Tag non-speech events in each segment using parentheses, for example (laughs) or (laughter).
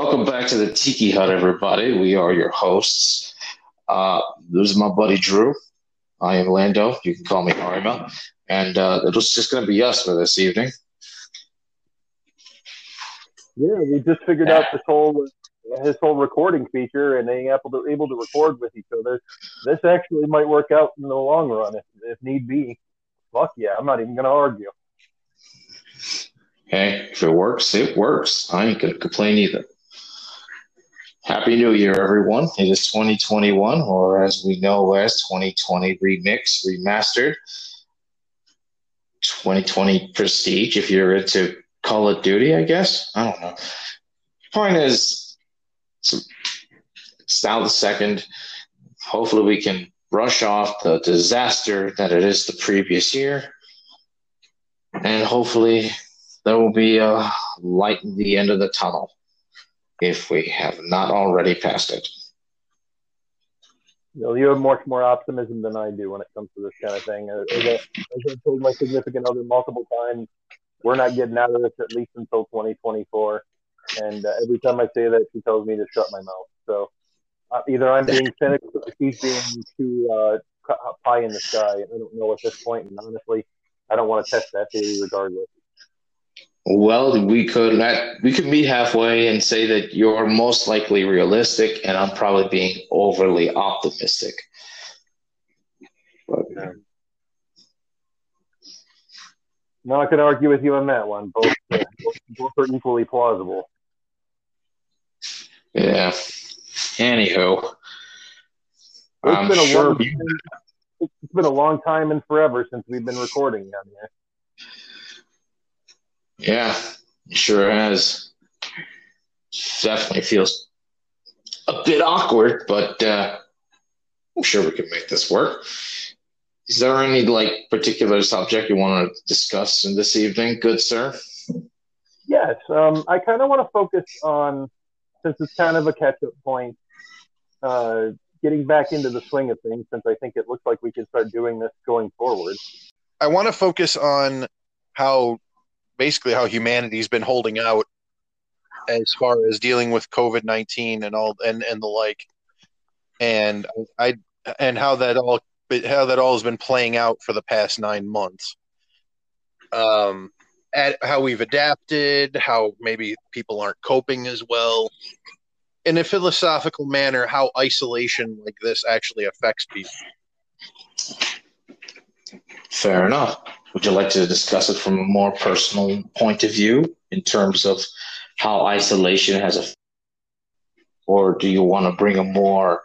Welcome back to the Tiki Hut, everybody. We are your hosts. Uh, this is my buddy Drew. I am Lando. You can call me Arima. And uh, it was just going to be us for this evening. Yeah, we just figured out this whole his whole recording feature and being able to able to record with each other. This actually might work out in the long run if, if need be. Fuck yeah, I'm not even going to argue. Hey, if it works, it works. I ain't going to complain either. Happy New Year, everyone. It is 2021, or as we know as 2020 Remix, Remastered. 2020 Prestige, if you're into Call of Duty, I guess. I don't know. Point is, it's now the second. Hopefully, we can brush off the disaster that it is the previous year. And hopefully, there will be a light in the end of the tunnel if we have not already passed it. You know, you have much more optimism than I do when it comes to this kind of thing. As, I, as I've told my significant other multiple times, we're not getting out of this at least until 2024. And uh, every time I say that, she tells me to shut my mouth. So uh, either I'm being cynical or she's being too uh, pie in the sky. I don't know at this point, and honestly, I don't want to test that theory regardless. Well, we could we could meet halfway and say that you're most likely realistic, and I'm probably being overly optimistic. But, no, I could argue with you on that one. Both, uh, both are equally plausible. Yeah. Anywho, it's I'm been a sure long, you... it's been a long time and forever since we've been recording down here. Yeah, sure has. Definitely feels a bit awkward, but uh, I'm sure we can make this work. Is there any like particular subject you want to discuss in this evening, good sir? Yes, um, I kind of want to focus on since it's kind of a catch-up point, uh, getting back into the swing of things. Since I think it looks like we can start doing this going forward. I want to focus on how basically how humanity's been holding out as far as dealing with COVID nineteen and all and and the like, and I and how that all how that all has been playing out for the past nine months. Um, at how we've adapted, how maybe people aren't coping as well, in a philosophical manner, how isolation like this actually affects people. Fair enough. Would you like to discuss it from a more personal point of view in terms of how isolation has a or do you want to bring a more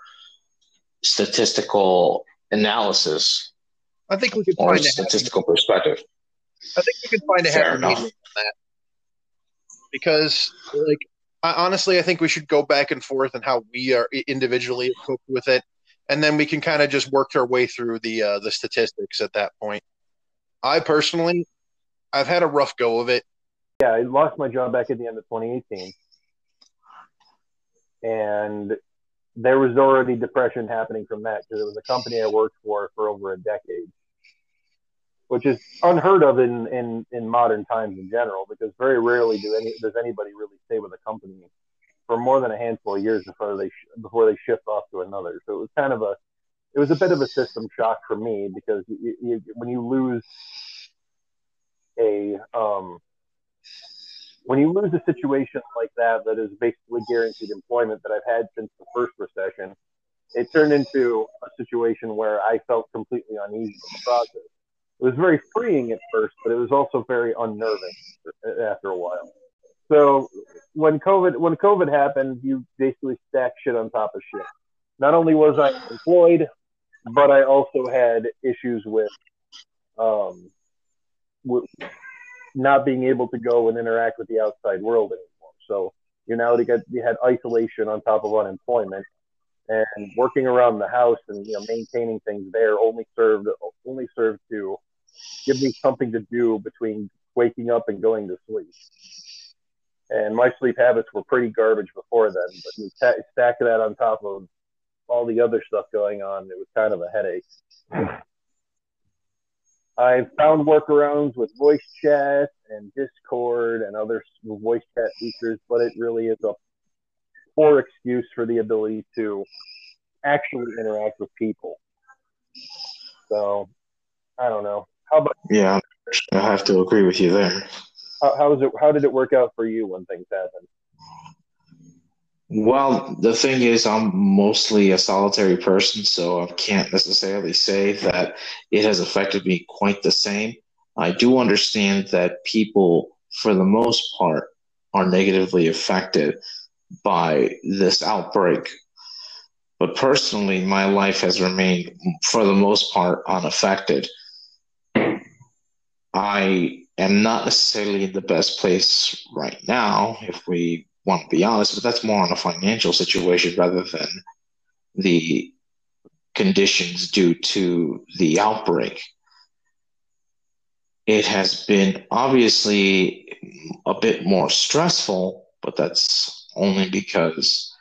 statistical analysis? I think we could or find a statistical happy. perspective. I think we could find a Fair happy medium on that because, like, I, honestly, I think we should go back and forth on how we are individually equipped with it, and then we can kind of just work our way through the uh, the statistics at that point. I personally, I've had a rough go of it. Yeah, I lost my job back at the end of 2018, and there was already depression happening from that because it was a company I worked for for over a decade, which is unheard of in, in, in modern times in general because very rarely do any does anybody really stay with a company for more than a handful of years before they before they shift off to another. So it was kind of a it was a bit of a system shock for me because you, you, when you lose a um, when you lose a situation like that that is basically guaranteed employment that I've had since the first recession, it turned into a situation where I felt completely uneasy in the process. It was very freeing at first, but it was also very unnerving after a while. So when COVID when COVID happened, you basically stacked shit on top of shit. Not only was I employed, but I also had issues with um, with not being able to go and interact with the outside world anymore. So you know to get you had isolation on top of unemployment, and working around the house and you know maintaining things there only served only served to give me something to do between waking up and going to sleep. And my sleep habits were pretty garbage before then, but you stack that on top of all the other stuff going on, it was kind of a headache. I found workarounds with voice chat and Discord and other voice chat features, but it really is a poor excuse for the ability to actually interact with people. So I don't know. How about Yeah, I have to agree with you there. How, how is it? How did it work out for you when things happened? Well, the thing is, I'm mostly a solitary person, so I can't necessarily say that it has affected me quite the same. I do understand that people, for the most part, are negatively affected by this outbreak. But personally, my life has remained, for the most part, unaffected. I am not necessarily in the best place right now, if we want to be honest, but that's more on a financial situation rather than the conditions due to the outbreak. It has been obviously a bit more stressful, but that's only because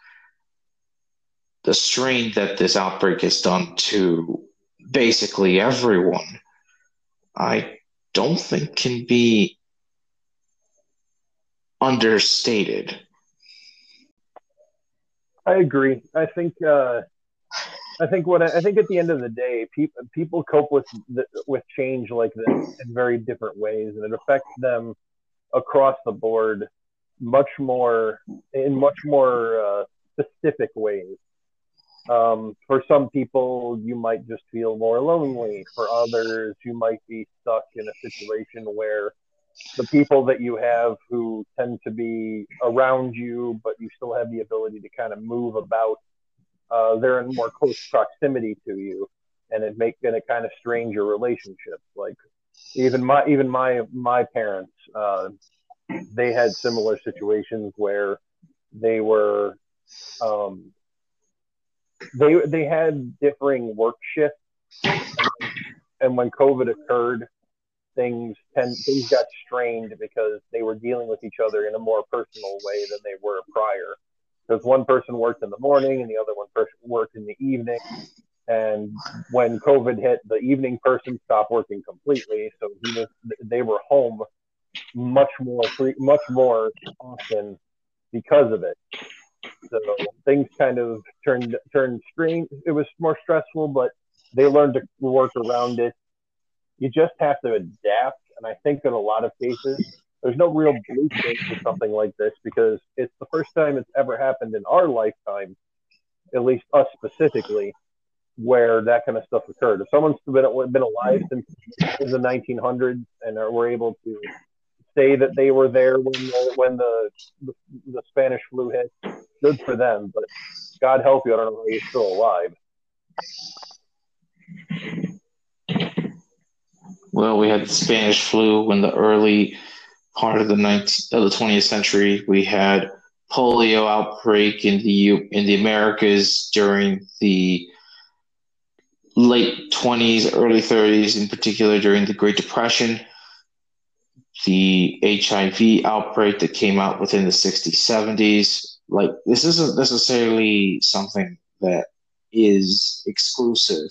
the strain that this outbreak has done to basically everyone, I don't think can be understated. I agree. I think uh, I think what I, I think at the end of the day, people people cope with the, with change like this in very different ways, and it affects them across the board much more in much more uh, specific ways. Um, for some people, you might just feel more lonely. For others, you might be stuck in a situation where the people that you have who tend to be around you, but you still have the ability to kind of move about, uh, they're in more close proximity to you, and it make and it kind of strains your relationships. Like even my even my my parents, uh, they had similar situations where they were um, they they had differing work shifts, and when COVID occurred, things tend things got strained because they were dealing with each other in a more personal way than they were prior. Because one person worked in the morning and the other one person worked in the evening. And when COVID hit, the evening person stopped working completely, so he was, they were home much more free, much more often because of it. So things kind of turned turned strange. It was more stressful, but they learned to work around it. You just have to adapt, and I think in a lot of cases, there's no real blueprint for something like this because it's the first time it's ever happened in our lifetime, at least us specifically, where that kind of stuff occurred. If someone's been been alive since the 1900s and are, were able to say that they were there when the, when the, the the Spanish flu hit, good for them. But God help you, I don't know how you're still alive. Well, we had the Spanish flu in the early part of the 19th, of the 20th century. We had polio outbreak in the in the Americas during the late 20s, early 30s, in particular during the Great Depression. The HIV outbreak that came out within the 60s, 70s. Like this isn't necessarily something that is exclusive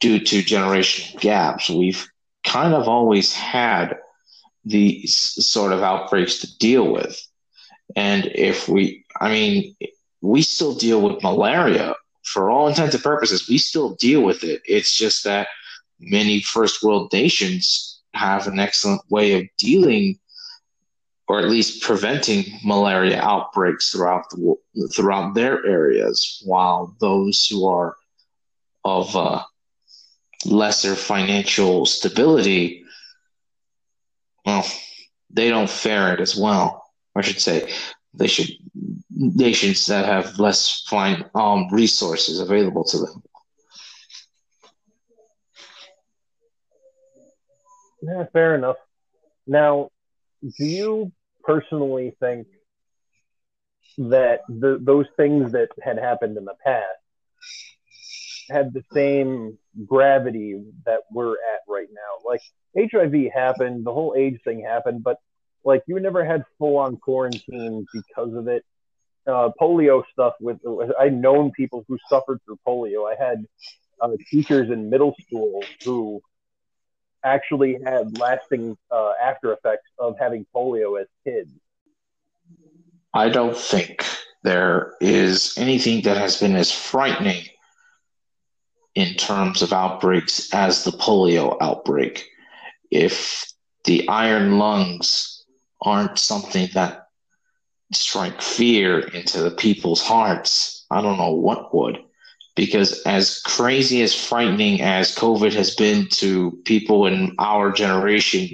due to generational gaps. We've kind of always had these sort of outbreaks to deal with. And if we, I mean, we still deal with malaria for all intents and purposes. We still deal with it. It's just that many first world nations have an excellent way of dealing or at least preventing malaria outbreaks throughout the throughout their areas while those who are of uh, lesser financial stability, well, they don't fare it as well. I should say they should nations that have less fine um, resources available to them. Yeah, fair enough. Now, do you personally think that the, those things that had happened in the past had the same gravity that we're at right now. Like HIV happened, the whole AIDS thing happened, but like you never had full on quarantine because of it. Uh, polio stuff with I've known people who suffered through polio. I had uh, teachers in middle school who actually had lasting uh, after effects of having polio as kids. I don't think there is anything that has been as frightening in terms of outbreaks as the polio outbreak. If the iron lungs aren't something that strike fear into the people's hearts, I don't know what would. Because as crazy as frightening as COVID has been to people in our generation,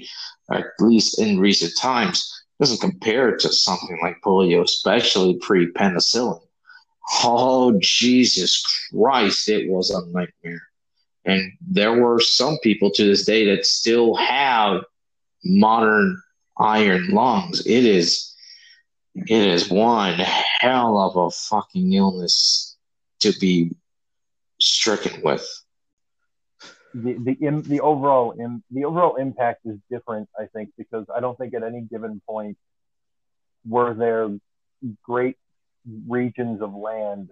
at least in recent times, doesn't compare to something like polio, especially pre penicillin. Oh, Jesus Christ, it was a nightmare. And there were some people to this day that still have modern iron lungs. It is it is one hell of a fucking illness to be stricken with. The the the overall the overall impact is different, I think, because I don't think at any given point were there great regions of land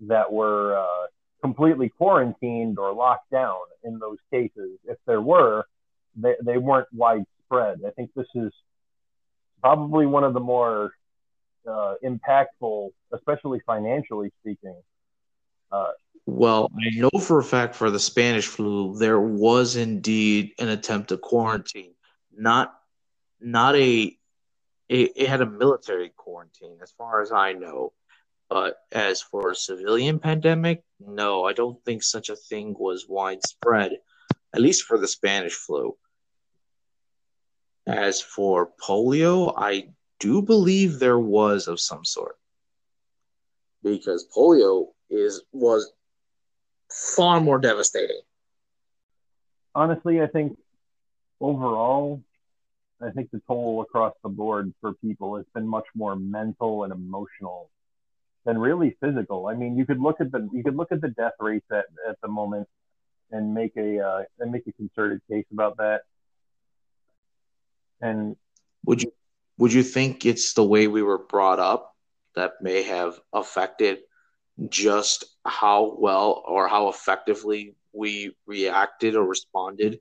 that were uh, completely quarantined or locked down in those cases. If there were, they, they weren't widespread. I think this is probably one of the more uh, impactful, especially financially speaking. Well, I know for a fact for the Spanish flu, there was indeed an attempt to quarantine, not not a it, it had a military quarantine, as far as I know. But as for a civilian pandemic, no, I don't think such a thing was widespread, at least for the Spanish flu. As for polio, I do believe there was of some sort. Because polio is was far more devastating. Honestly, I think overall I think the toll across the board for people has been much more mental and emotional than really physical. I mean, you could look at the you could look at the death rates at, at the moment and make a uh, and make a concerted case about that. And would you would you think it's the way we were brought up that may have affected just how well or how effectively we reacted or responded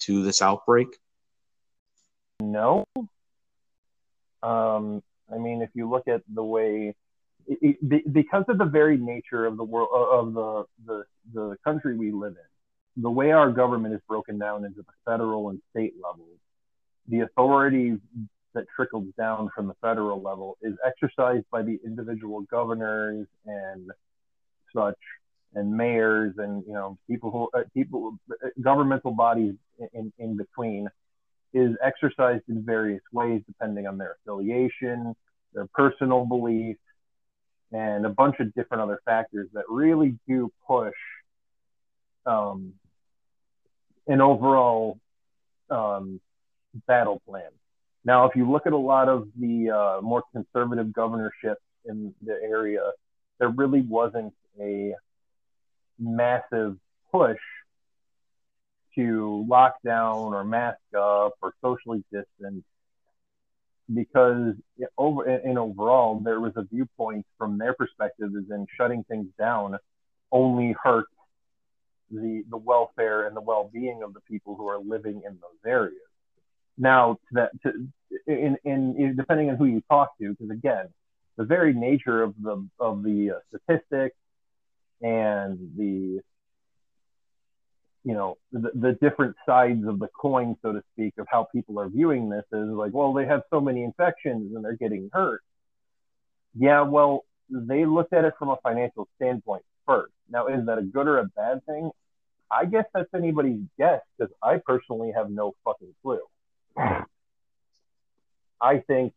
to this outbreak? No. Um, I mean, if you look at the way, it, it, because of the very nature of the world of the, the the country we live in, the way our government is broken down into the federal and state levels, the authority that trickles down from the federal level is exercised by the individual governors and such and mayors and you know people who uh, people governmental bodies in, in between is exercised in various ways depending on their affiliation, their personal belief, and a bunch of different other factors that really do push um, an overall um, battle plan. Now, if you look at a lot of the uh, more conservative governorships in the area, there really wasn't a massive push to lock down or mask up or socially distance because over in overall there was a viewpoint from their perspective is in shutting things down only hurts the the welfare and the well-being of the people who are living in those areas now that to, in, in, in depending on who you talk to because again the very nature of the of the uh, statistics and the you know the, the different sides of the coin so to speak of how people are viewing this is like well they have so many infections and they're getting hurt. Yeah well they looked at it from a financial standpoint first. Now is that a good or a bad thing? I guess that's anybody's guess because i personally have no fucking clue i think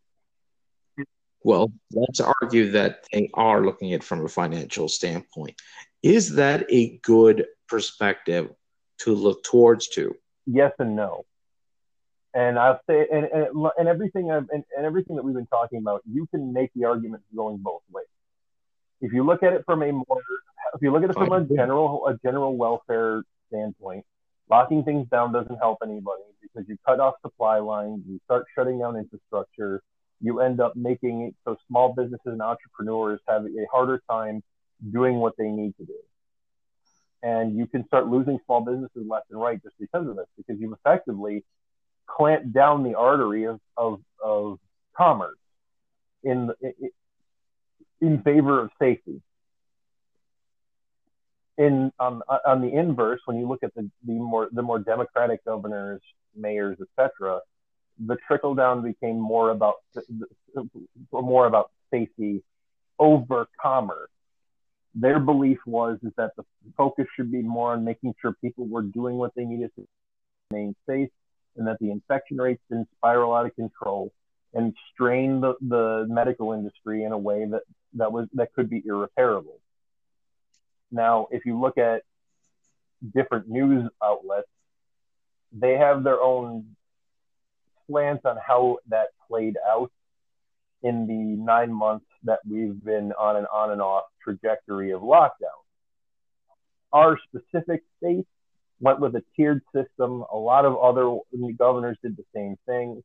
well let's argue that they are looking at it from a financial standpoint is that a good perspective to look towards to? Yes and no. And I'll say, and, and, and everything, I've, and, and everything that we've been talking about, you can make the argument going both ways. If you look at it from a more, if you look at it from a general, a general welfare standpoint, locking things down doesn't help anybody because you cut off supply lines, you start shutting down infrastructure, you end up making it so small businesses and entrepreneurs have a harder time doing what they need to do and you can start losing small businesses left and right just because of this, because you've effectively clamped down the artery of, of, of commerce. In in favor of safety. In um, on the inverse, when you look at the, the more the more democratic governors, mayors, etc., the trickle down became more about more about safety over commerce. Their belief was is that the focus should be more on making sure people were doing what they needed to remain safe, and that the infection rates didn't spiral out of control and strain the, the medical industry in a way that, that was that could be irreparable. Now, if you look at different news outlets, they have their own slants on how that played out in the nine months that we've been on an on and off trajectory of lockdown. Our specific state went with a tiered system. A lot of other governors did the same thing.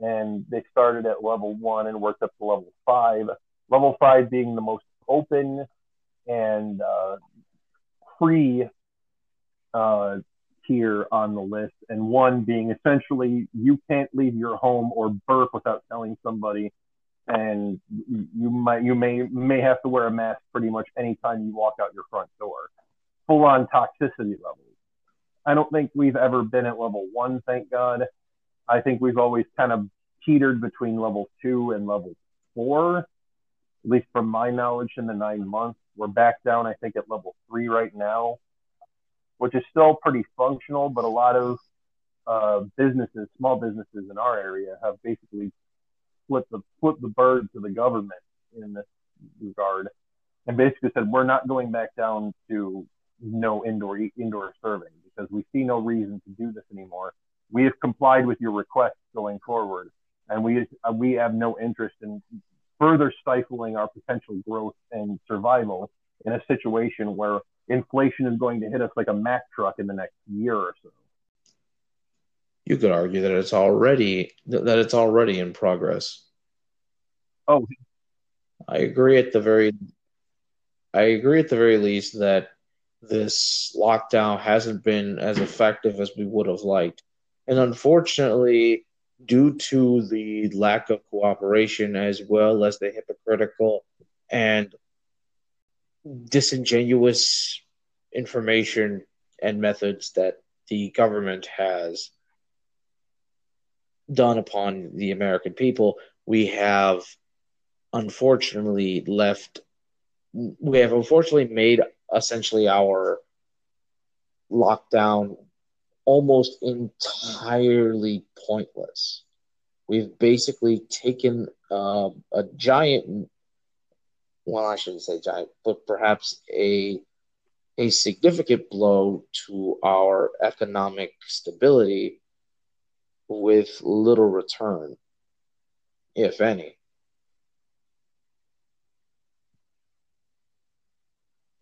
And they started at level one and worked up to level five. Level five being the most open and uh, free uh, tier on the list, and one being essentially you can't leave your home or burp without telling somebody, and you might you may may have to wear a mask pretty much anytime you walk out your front door. Full on toxicity levels. I don't think we've ever been at level one, thank God. I think we've always kind of teetered between level two and level four, at least from my knowledge in the nine months. We're back down, I think, at level three right now which is still pretty functional, but a lot of uh, businesses, small businesses in our area, have basically flipped the flipped the bird to the government in this regard, and basically said we're not going back down to no indoor indoor serving because we see no reason to do this anymore. We have complied with your requests going forward, and we uh, we have no interest in further stifling our potential growth and survival in a situation where inflation is going to hit us like a Mack truck in the next year or so. You could argue that it's already that it's already in progress. Oh, I agree at the very I agree at the very least that this lockdown hasn't been as effective as we would have liked. And unfortunately, due to the lack of cooperation as well as the hypocritical and disingenuous information and methods that the government has done upon the American people, we have unfortunately left, we have unfortunately made essentially our lockdown almost entirely pointless. We've basically taken uh, a giant well, I shouldn't say giant, but perhaps a a significant blow to our economic stability with little return, if any.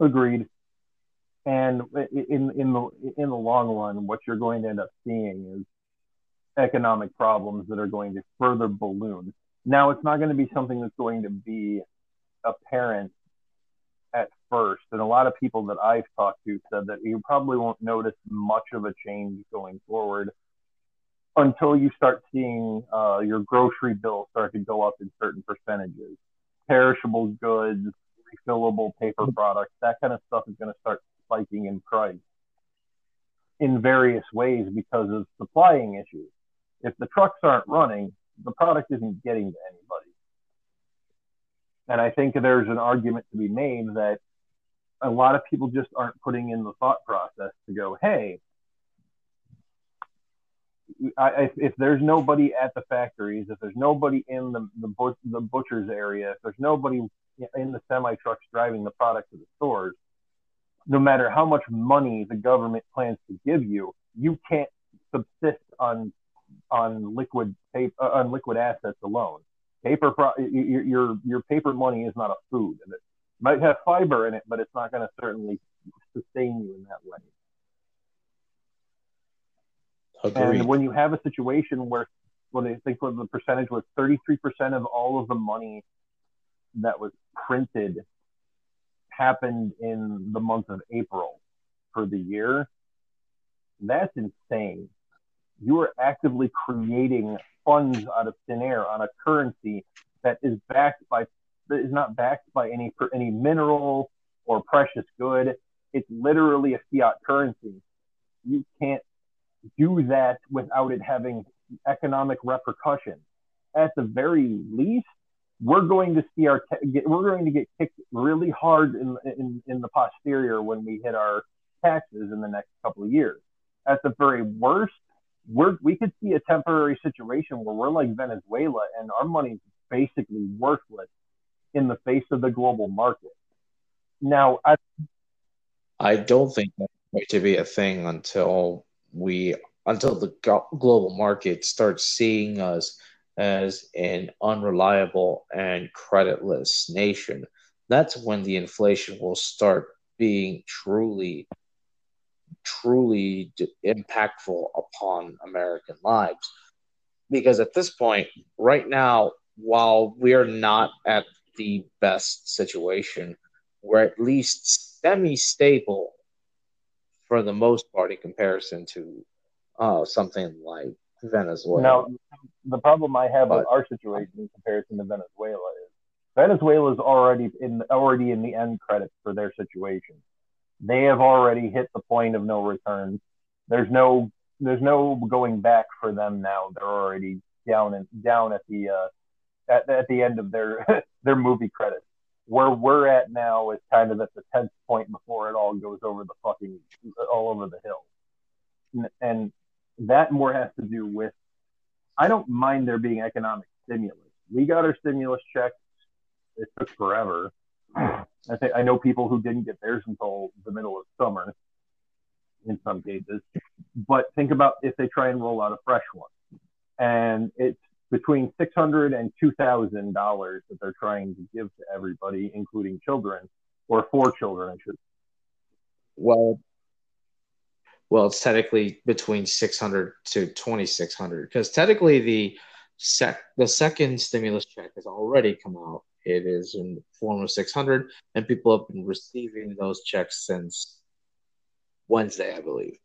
Agreed. And in in the in the long run, what you're going to end up seeing is economic problems that are going to further balloon. Now, it's not going to be something that's going to be apparent at first, and a lot of people that I've talked to said that you probably won't notice much of a change going forward until you start seeing uh, your grocery bill start to go up in certain percentages. Perishable goods, refillable paper products, that kind of stuff is going to start spiking in price in various ways because of supplying issues. If the trucks aren't running, the product isn't getting to anybody. And I think there's an argument to be made that a lot of people just aren't putting in the thought process to go, hey, I, if, there's nobody at the factories, if there's nobody in the the, but, the butcher's area, if there's nobody in the semi trucks driving the product to the stores, no matter how much money the government plans to give you, you can't subsist on on liquid paper, uh, on liquid assets alone. Paper, pro- your, your your paper money is not a food. And it might have fiber in it, but it's not going to certainly sustain you in that way. Agreed. And when you have a situation where, what I think the percentage was 33% of all of the money that was printed happened in the month of April for the year, that's insane. You are actively creating funds out of thin air on a currency that is backed by that is not backed by any any mineral or precious good. It's literally a fiat currency. You can't do that without it having economic repercussions. At the very least, we're going to see our get, we're going to get kicked really hard in, in in the posterior when we hit our taxes in the next couple of years. At the very worst, we're we could see a temporary situation where we're like Venezuela and our money's basically worthless in the face of the global market. Now, I, I don't think that's going to be a thing until we until the global market starts seeing us as an unreliable and creditless nation. That's when the inflation will start being truly, truly impactful upon American lives. Because at this point, right now, while we're not at the best situation, we're at least semi stable for the most part in comparison to uh, something like Venezuela. Now, the problem I have but, with our situation in comparison to Venezuela is Venezuela is already in already in the end credits for their situation. They have already hit the point of no return. There's no there's no going back for them now. They're already down and down at the uh, at, at the end of their (laughs) their movie credits. Where we're at now is kind of at the tenth point before it all goes over the fucking all over the hill, and, and that more has to do with I don't mind there being economic stimulus. We got our stimulus checks. It took forever. I think I know people who didn't get theirs until the middle of summer in some cases. But think about if they try and roll out a fresh one. And it's between six hundred and two thousand dollars that they're trying to give to everybody, including children, or for children, I should. Well, well, it's technically between 600 to 2600 because technically the sec the second stimulus check has already come out. It is in the form of 600, and people have been receiving those checks since Wednesday, I believe.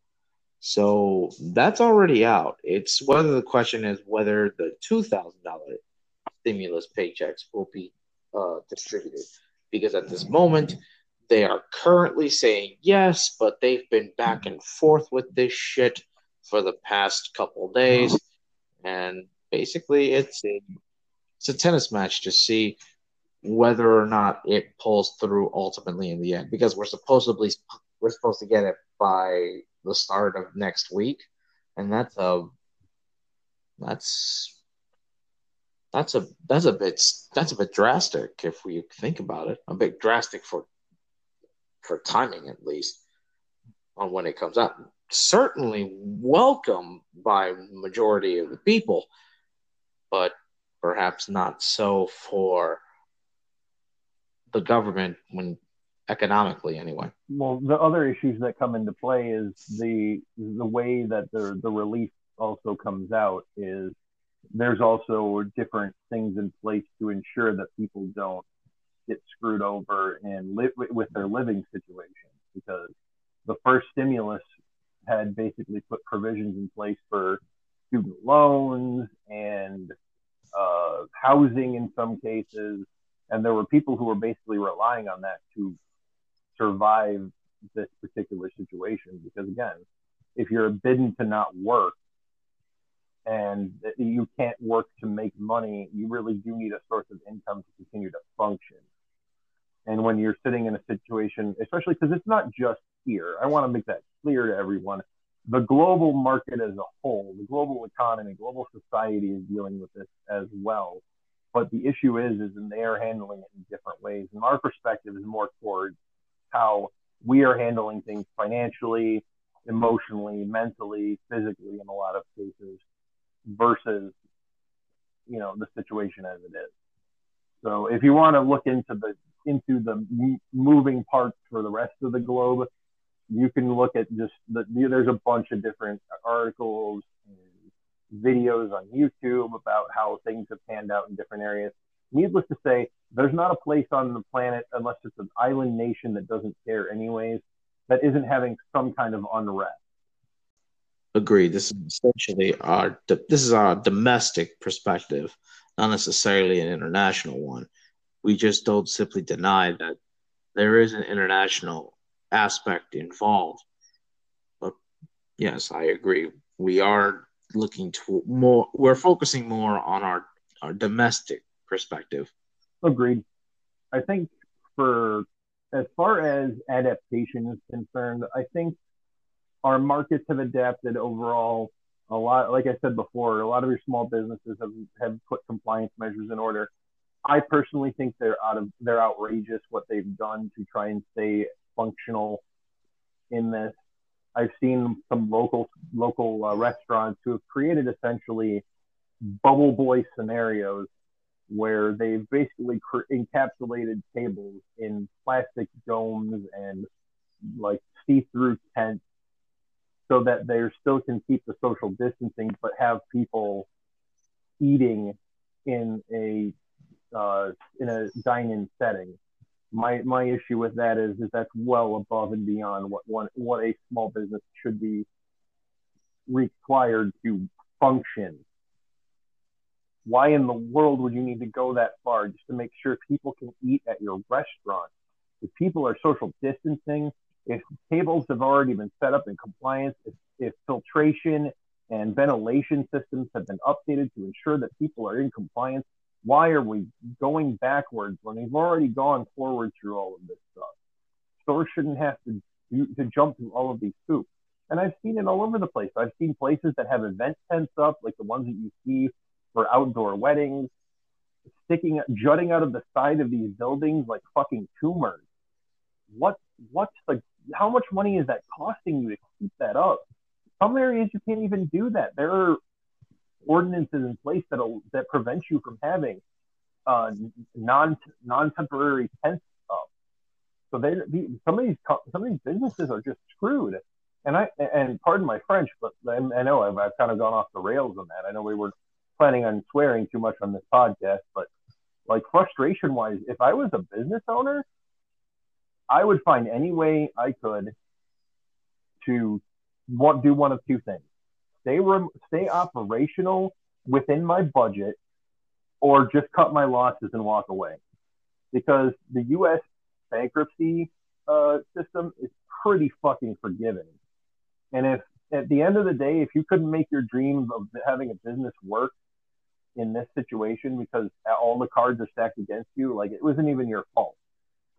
So that's already out. It's whether the question is whether the two thousand dollar stimulus paychecks will be uh, distributed, because at this moment they are currently saying yes, but they've been back and forth with this shit for the past couple days, and basically it's a it's a tennis match to see whether or not it pulls through ultimately in the end because we're supposedly we're supposed to get it by the start of next week and that's a that's that's a that's a bit that's a bit drastic if we think about it a bit drastic for for timing at least on when it comes out. Certainly welcome by majority of the people, but perhaps not so for the government when economically anyway. Well, the other issues that come into play is the the way that the the relief also comes out is there's also different things in place to ensure that people don't get screwed over and live with their living situation because the first stimulus had basically put provisions in place for student loans and uh, housing in some cases. And there were people who were basically relying on that to survive this particular situation. Because again, if you're bidden to not work and you can't work to make money, you really do need a source of income to continue to function. And when you're sitting in a situation, especially because it's not just here, I want to make that clear to everyone. The global market as a whole, the global economy, global society is dealing with this as well. But the issue is, is and they are handling it in different ways. And our perspective is more towards how we are handling things financially, emotionally, mentally, physically in a lot of cases versus, you know, the situation as it is. So if you want to look into the into the moving parts for the rest of the globe, you can look at just the, there's a bunch of different articles videos on YouTube about how things have panned out in different areas. Needless to say, there's not a place on the planet, unless it's an island nation that doesn't care anyways, that isn't having some kind of unrest. Agreed. This is essentially our this is our domestic perspective, not necessarily an international one We just don't simply deny that there is an international aspect involved. But yes, I agree. We are looking to more. We're focusing more on our our domestic perspective. Agreed. I think for as far as adaptation is concerned, I think our markets have adapted overall a lot. Like I said before, a lot of your small businesses have, have put compliance measures in order. I personally think they're out of they're outrageous what they've done to try and stay functional in this. I've seen some local local uh, restaurants who have created essentially bubble boy scenarios where they've basically cr- encapsulated tables in plastic domes and like see-through tents so that they still can keep the social distancing but have people eating in a uh, in a dine-in setting. My my issue with that is is that's well above and beyond what one what a small business should be required to function why in the world would you need to go that far just to make sure people can eat at your restaurant? If people are social distancing, if tables have already been set up in compliance, if, if filtration and ventilation systems have been updated to ensure that people are in compliance, why are we going backwards when we've already gone forward through all of this stuff? Stores shouldn't have to do, to jump through all of these hoops. And I've seen it all over the place. I've seen places that have event tents up, like the ones that you see for outdoor weddings, sticking jutting out of the side of these buildings like fucking tumors. What what's the how much money is that costing you to keep that up? Some areas you can't even do that. There are ordinances in place that that prevent you from having uh, non non temporary tents up. So they some of these some of these businesses are just screwed. And I and pardon my French, but I, I know I've, I've kind of gone off the rails on that. I know we were planning on swearing too much on this podcast, but like frustration wise, if I was a business owner, I would find any way I could to want, do one of two things: stay stay operational within my budget, or just cut my losses and walk away. Because the U.S. bankruptcy uh, system is pretty fucking forgiving, and if at the end of the day, if you couldn't make your dreams of having a business work in this situation because all the cards are stacked against you. Like it wasn't even your fault.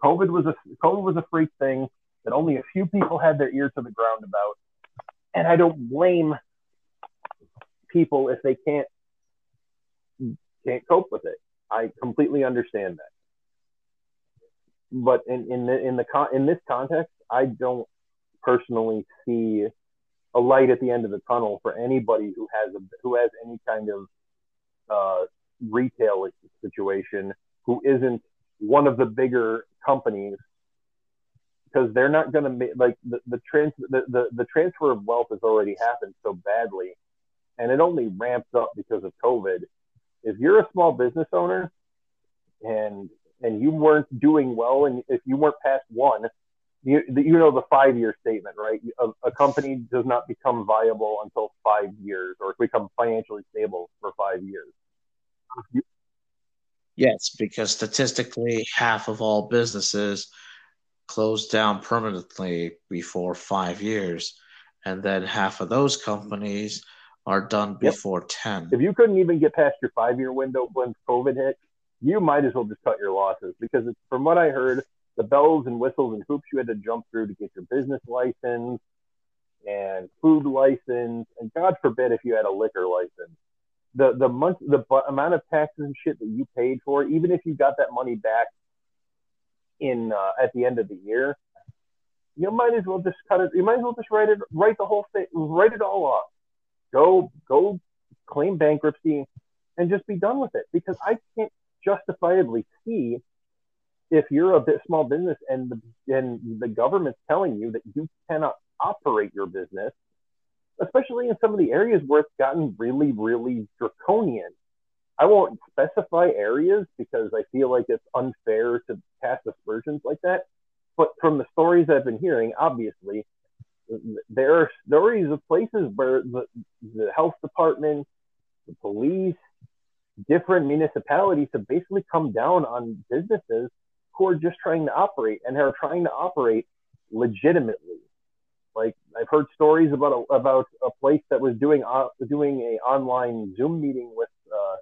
COVID was a COVID was a freak thing that only a few people had their ear to the ground about, and I don't blame people if they can't can't cope with it. I completely understand that. But in in the in the con- in this context, I don't personally see a light at the end of the tunnel for anybody who has a who has any kind of uh, retail situation who isn't one of the bigger companies because they're not going to make like the the, trans- the, the the transfer of wealth has already happened so badly and it only ramps up because of covid. If you're a small business owner and and you weren't doing well and if you weren't past one you, you know the five year statement right? A, a company does not become viable until five years or become financially stable for five years. Yes, because statistically, half of all businesses close down permanently before five years, and then half of those companies are done before yep. 10. If you couldn't even get past your five year window when COVID hit, you might as well just cut your losses because it's, from what I heard, the bells and whistles and hoops you had to jump through to get your business license and food license, and God forbid if you had a liquor license the the month the amount of taxes and shit that you paid for, even if you got that money back in uh, at the end of the year, you might as well just cut it. You might as well just write it, write the whole thing, write it all off. Go go claim bankruptcy and just be done with it because I can't justifiably see if you're a bit small business and the and the government's telling you that you cannot operate your business especially in some of the areas where it's gotten really, really draconian. I won't specify areas because I feel like it's unfair to cast aspersions like that. But from the stories I've been hearing, obviously, there are stories of places where the, the health department, the police, different municipalities have basically come down on businesses who are just trying to operate and are trying to operate legitimately. Like I've heard stories about a, about a place that was doing uh, doing a online Zoom meeting with, uh,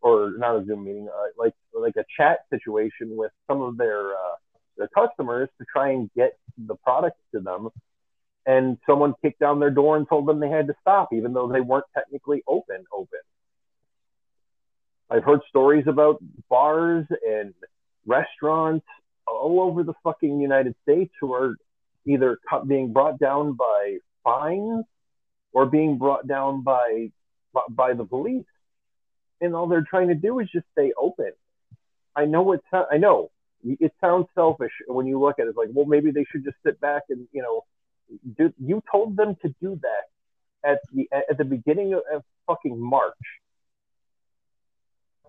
or not a Zoom meeting, uh, like like a chat situation with some of their uh, their customers to try and get the product to them. And someone kicked down their door and told them they had to stop, even though they weren't technically open. Open. I've heard stories about bars and restaurants all over the fucking United States who are either being brought down by fines or being brought down by by the police, and all they're trying to do is just stay open. I know it's I know it sounds selfish when you look at it. It's like, well, maybe they should just sit back and you know, you told them to do that at the at the beginning of, of fucking March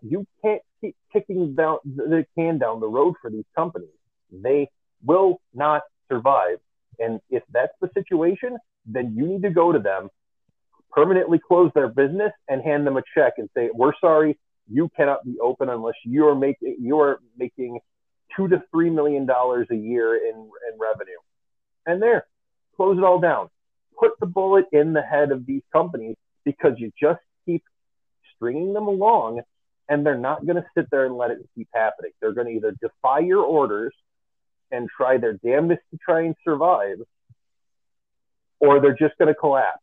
you can't keep kicking down the can down the road for these companies. They will not survive. And if that's the situation, then you need to go to them, permanently close their business, and hand them a check and say, "We're sorry, you cannot be open unless you are making you are making two to three million dollars a year in in revenue." And there, close it all down. Put the bullet in the head of these companies because you just keep stringing them along and they're not going to sit there and let it keep happening. They're going to either defy your orders and try their damnedest to try and survive, or they're just going to collapse.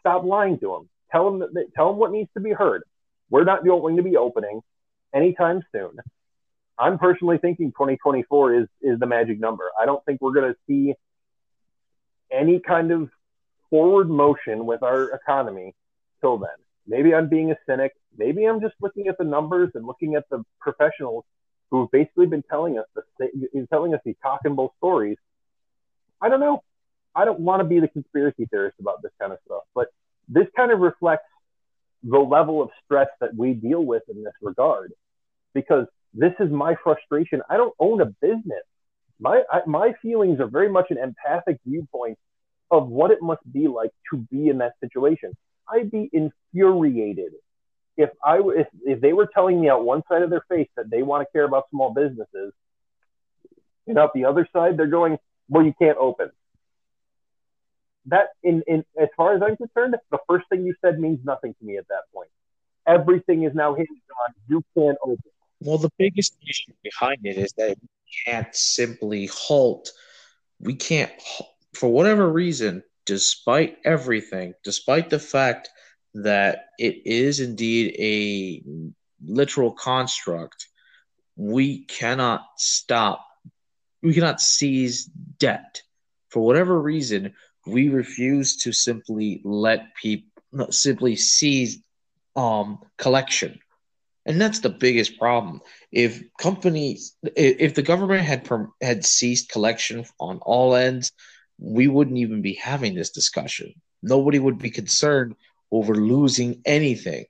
Stop lying to them. Tell them that, tell them what needs to be heard. We're not going to be opening anytime soon. I'm personally thinking 2024 is is the magic number. I don't think we're going to see any kind of forward motion with our economy till then. Maybe I'm being a cynic. Maybe I'm just looking at the numbers and looking at the professionals who've basically been telling us the telling us these cock and bull stories. I don't know. I don't want to be the conspiracy theorist about this kind of stuff, but this kind of reflects the level of stress that we deal with in this regard, because this is my frustration. I don't own a business. My I, my feelings are very much an empathic viewpoint of what it must be like to be in that situation. I'd be infuriated if I if, if they were telling me out one side of their face that they want to care about small businesses, and out the other side they're going, well, you can't open. That in in as far as I'm concerned, the first thing you said means nothing to me at that point. Everything is now hinged on you can't open. Well, the biggest issue behind it is that we can't simply halt. We can't, for whatever reason, despite everything, despite the fact that it is indeed a literal construct, we cannot stop, we cannot seize debt. For whatever reason, we refuse to simply let people simply seize um, collection. And that's the biggest problem. If companies, if the government had had ceased collection on all ends, we wouldn't even be having this discussion. Nobody would be concerned over losing anything.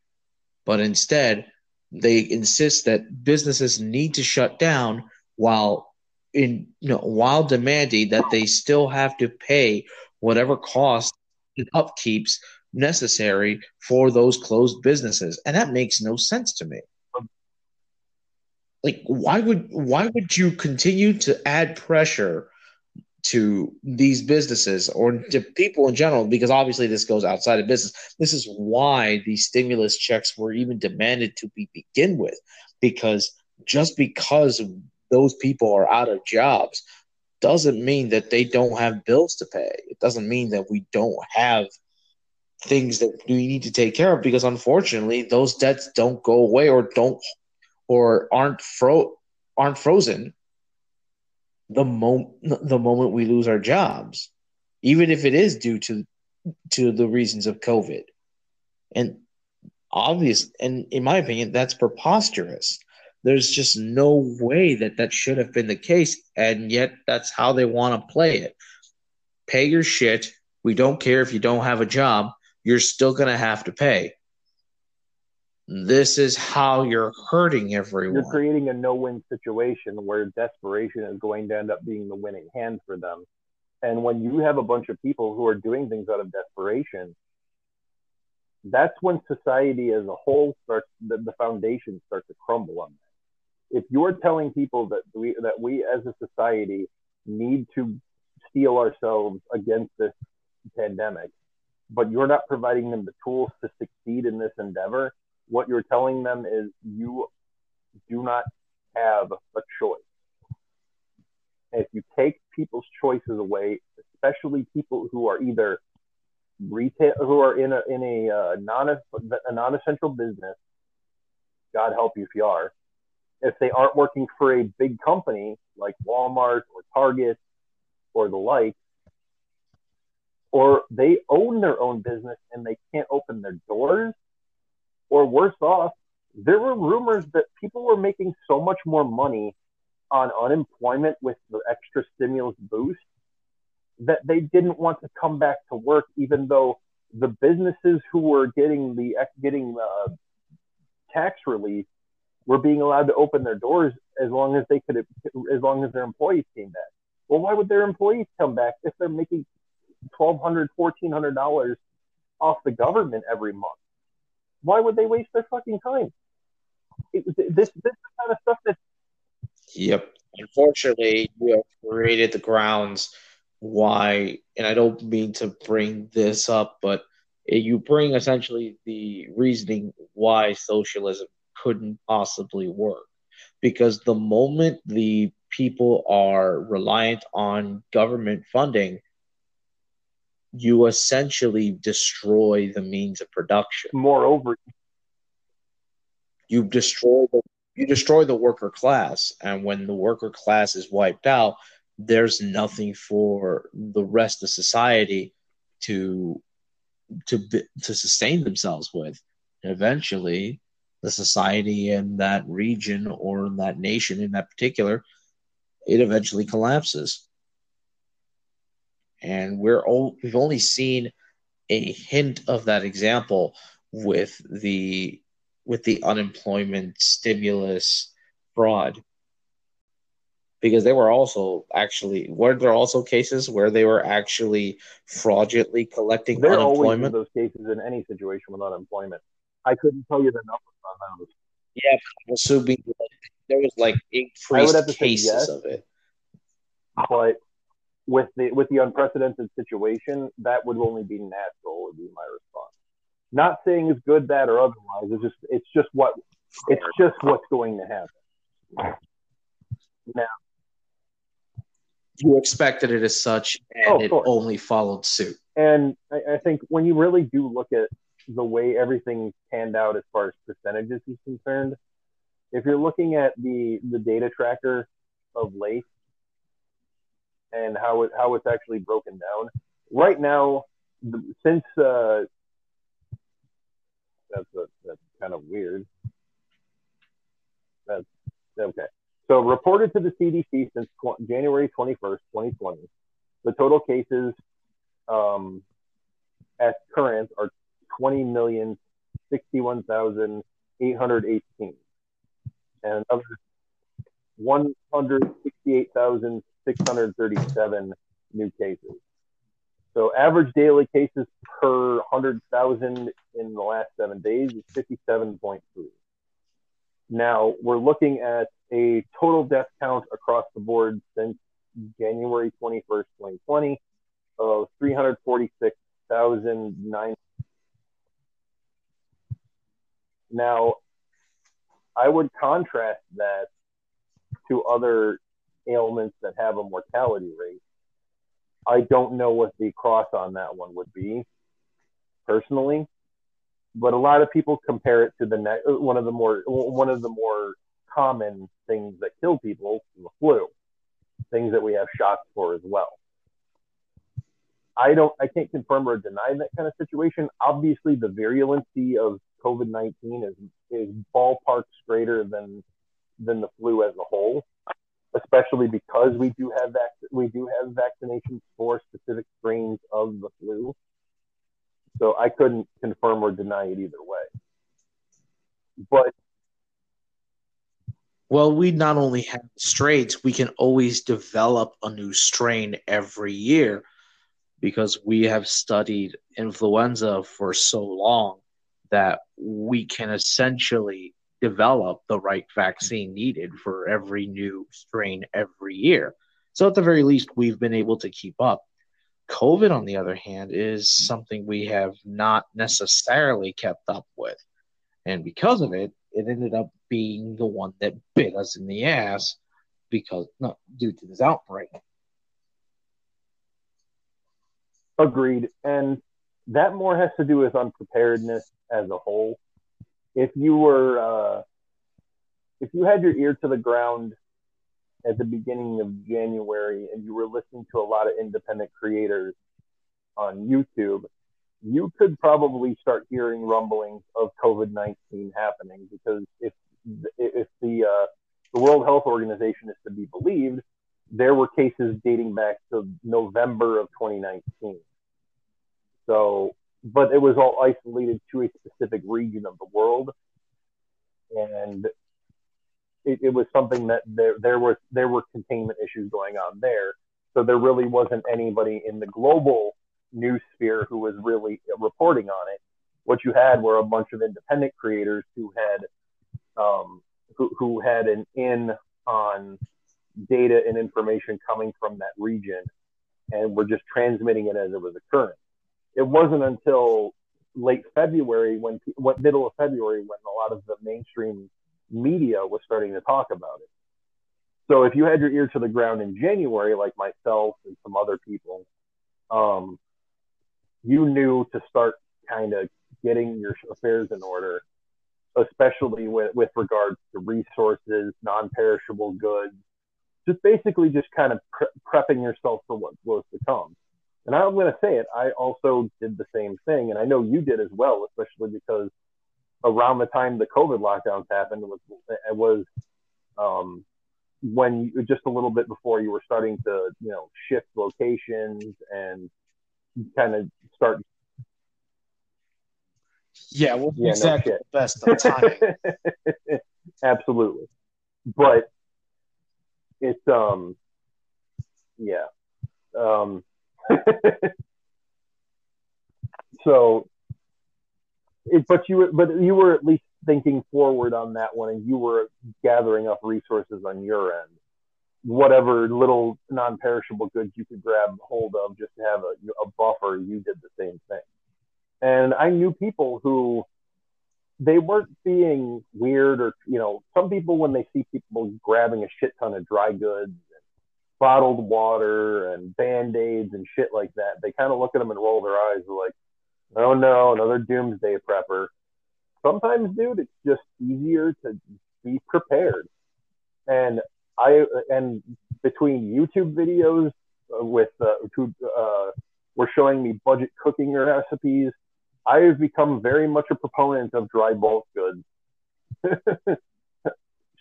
But instead, they insist that businesses need to shut down while in you know, while demanding that they still have to pay whatever cost it upkeeps necessary for those closed businesses. And that makes no sense to me. Like why would why would you continue to add pressure to these businesses or to people in general, because obviously this goes outside of business. This is why these stimulus checks were even demanded to be begin with, because just because those people are out of jobs doesn't mean that they don't have bills to pay. It doesn't mean that we don't have things that we need to take care of because unfortunately those debts don't go away or don't or aren't fro aren't frozen the moment the moment we lose our jobs, even if it is due to to the reasons of COVID. And obvious, and in my opinion, that's preposterous. There's just no way that that should have been the case, and yet that's how they want to play it. Pay your shit. We don't care if you don't have a job. You're still gonna have to pay. This is how you're hurting everyone. You're creating a no-win situation where desperation is going to end up being the winning hand for them. And when you have a bunch of people who are doing things out of desperation, that's when society as a whole starts the, the foundation starts to crumble on that. If you're telling people that we that we as a society need to steel ourselves against this pandemic, but you're not providing them the tools to succeed in this endeavor, what you're telling them is you do not have a choice. And if you take people's choices away, especially people who are either retail who are in a in a uh, non a non-essential business, God help you if you are. If they aren't working for a big company like Walmart or Target or the like, or they own their own business and they can't open their doors, or worse off, there were rumors that people were making so much more money on unemployment with the extra stimulus boost that they didn't want to come back to work, even though the businesses who were getting the getting uh, tax relief were being allowed to open their doors as long as they could, as long as their employees came back. Well, why would their employees come back if they're making twelve hundred, fourteen hundred dollars off the government every month? Why would they waste their fucking time? It, this this kind of stuff that. Yep. Unfortunately, you have created the grounds why, and I don't mean to bring this up, but you bring essentially the reasoning why socialism couldn't possibly work. Because the moment the people are reliant on government funding, you essentially destroy the means of production. Moreover, you destroy the you destroy the worker class, and when the worker class is wiped out, there's nothing for the rest of society to to to sustain themselves with. Eventually, the society in that region or in that nation in that particular, it eventually collapses. And we're all, we've only seen a hint of that example with the with the unemployment stimulus fraud because they were also actually were there also cases where they were actually fraudulently collecting their unemployment? There are always those cases in any situation with unemployment. I couldn't tell you the numbers on those. Yeah, assuming there was like increased cases yes, of it. But with the with the unprecedented situation, that would only be natural. Would be my response. Not saying it's good, bad, or otherwise. It's just it's just what it's just what's going to happen. Now, you expected it as such, and oh, it only followed suit. And I, I, think when you really do look at the way everything panned out as far as percentages is concerned, if you're looking at the the data tracker of late and how it how it's actually broken down, right now, the, since uh, that's a, that's kind of weird. That's okay. So reported to the CDC since tw- January 21st, 2020, the total cases um, at current are 20,061,818 and another 168,637 new cases. So average daily cases per 100,000 in the last seven days is 57.3. Now we're looking at a total death count across the board since January 21st, 2020 of 346,009. Now, I would contrast that to other ailments that have a mortality rate. I don't know what the cross on that one would be personally, but a lot of people compare it to the ne- one of the more one of the more common things that kill people, the flu, things that we have shots for as well. I don't, I can't confirm or deny that kind of situation. Obviously, the virulency of COVID nineteen is is ballparks greater than than the flu as a whole, especially because we do have vac- we do have vaccinations for specific strains of the flu. So I couldn't confirm or deny it either way. But well, we not only have strains, we can always develop a new strain every year because we have studied influenza for so long that we can essentially develop the right vaccine needed for every new strain every year. So, at the very least, we've been able to keep up. COVID, on the other hand, is something we have not necessarily kept up with. And because of it, it ended up being the one that bit us in the ass because not due to this outbreak. Agreed. And that more has to do with unpreparedness as a whole. If you were, uh, if you had your ear to the ground at the beginning of January and you were listening to a lot of independent creators on YouTube, you could probably start hearing rumblings of COVID 19 happening because if, if the, uh, the World Health Organization is to be believed, there were cases dating back to November of 2019. So, but it was all isolated to a specific region of the world. And it, it was something that there, there was there were containment issues going on there. So there really wasn't anybody in the global news sphere who was really reporting on it. What you had were a bunch of independent creators who had um, who, who had an in on data and information coming from that region and were just transmitting it as it was occurring. It wasn't until late February when what middle of February when a lot of the mainstream media was starting to talk about it. So if you had your ear to the ground in January, like myself and some other people, um, you knew to start kind of getting your affairs in order, especially with, with regards to resources, non-perishable goods, just basically just kind of pre- prepping yourself for what was to come. And I'm going to say it, I also did the same thing, and I know you did as well, especially because around the time the COVID lockdowns happened was it was um, when you, just a little bit before you were starting to you know shift locations and kind of start. Yeah, well, yeah, exactly no best of timing. (laughs) Absolutely, but it's um, yeah, um, (laughs) so it, but you but you were at least thinking forward on that one, and you were gathering up resources on your end. Whatever little non-perishable goods you could grab hold of, just to have a, a buffer, you did the same thing. And I knew people who they weren't being weird or you know some people when they see people grabbing a shit ton of dry goods bottled water and band-aids and shit like that they kind of look at them and roll their eyes like oh no, another doomsday prepper. Sometimes, dude, it's just easier to be prepared. And I and between YouTube videos with uh, who uh, were showing me budget cooking recipes, I have become very much a proponent of dry bulk goods. (laughs)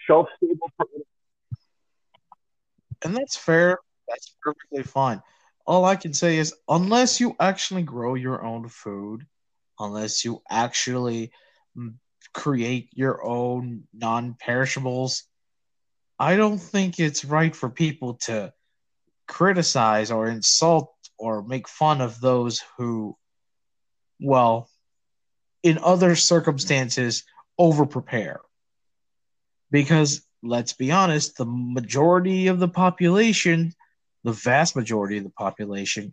Shelf stable. And that's fair. That's perfectly fine all I can say is unless you actually grow your own food, unless you actually mm, create your own non perishables, I don't think it's right for people to criticize or insult or make fun of those who, well, in other circumstances, over prepare. Because let's be honest, the majority of the population the vast majority of the population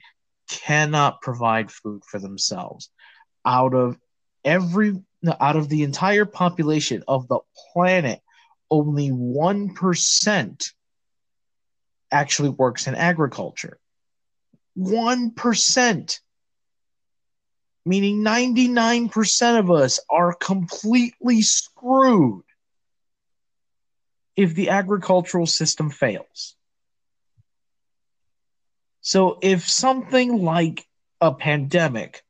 cannot provide food for themselves. Out of every out of the entire population of the planet, only 1% actually works in agriculture. 1%. Meaning 99% of us are completely screwed if the agricultural system fails. So if something like a pandemic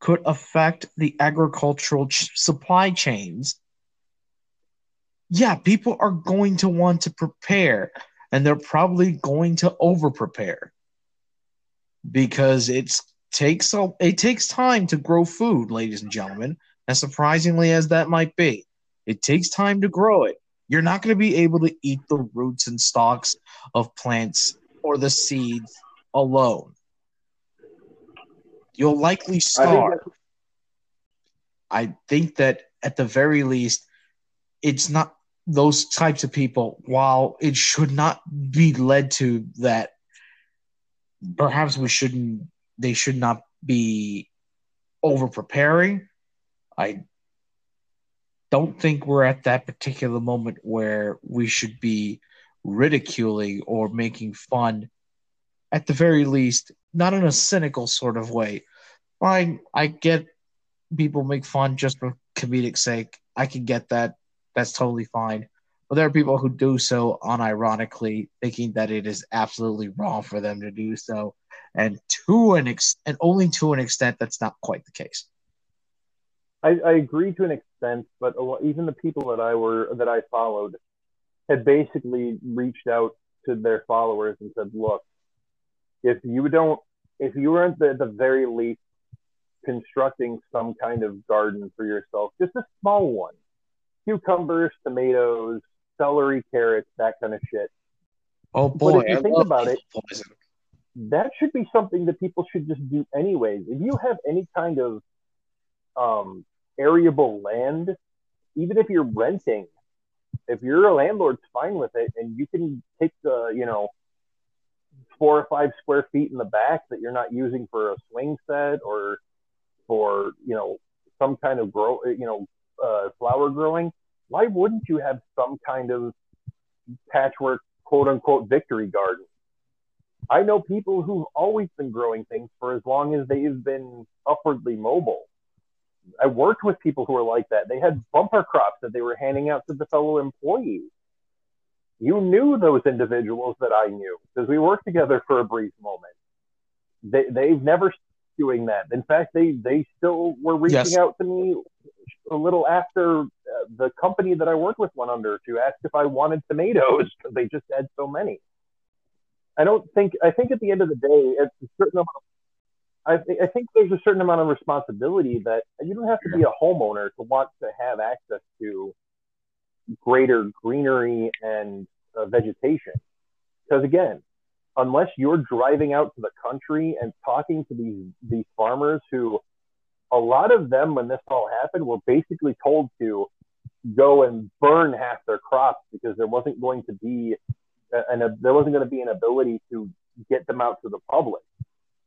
could affect the agricultural ch- supply chains, yeah, people are going to want to prepare and they're probably going to over prepare because it's takes a, it takes time to grow food, ladies and gentlemen, as surprisingly as that might be. It takes time to grow it. You're not going to be able to eat the roots and stalks of plants or the seeds alone. You'll likely starve. I think that at the very least, it's not those types of people. While it should not be led to that, perhaps we shouldn't. They should not be over preparing. I don't think we're at that particular moment where we should be ridiculing or making fun, at the very least, not in a cynical sort of way. Fine, I get people make fun just for comedic sake. I can get that. That's totally fine. But there are people who do so unironically, thinking that it is absolutely wrong for them to do so, and to an and only to an extent that's not quite the case. I, I agree to an extent, but even the people that I were that I followed had basically reached out to their followers and said, "Look, if you don't, if you weren't at the very least constructing some kind of garden for yourself, just a small one, cucumbers, tomatoes, celery, carrots, that kind of shit. Oh boy, but if you I think about it, poison. that should be something that people should just do anyways. If you have any kind of um, arable land, even if you're renting, if you're a landlord's fine with it, and you can take the, you know, four or five square feet in the back that you're not using for a swing set or for, you know, some kind of grow, you know, uh, flower growing, why wouldn't you have some kind of patchwork, quote unquote, victory garden? I know people who've always been growing things for as long as they've been upwardly mobile. I worked with people who were like that. They had bumper crops that they were handing out to the fellow employees. You knew those individuals that I knew because we worked together for a brief moment. They they've never doing that. In fact, they they still were reaching yes. out to me a little after uh, the company that I worked with went under to ask if I wanted tomatoes because they just had so many. I don't think I think at the end of the day, it's a certain amount I, th- I think there's a certain amount of responsibility that you don't have to be a homeowner to want to have access to greater greenery and uh, vegetation. Because again, unless you're driving out to the country and talking to these these farmers who a lot of them when this all happened were basically told to go and burn half their crops because there wasn't going to be and there wasn't going to be an ability to get them out to the public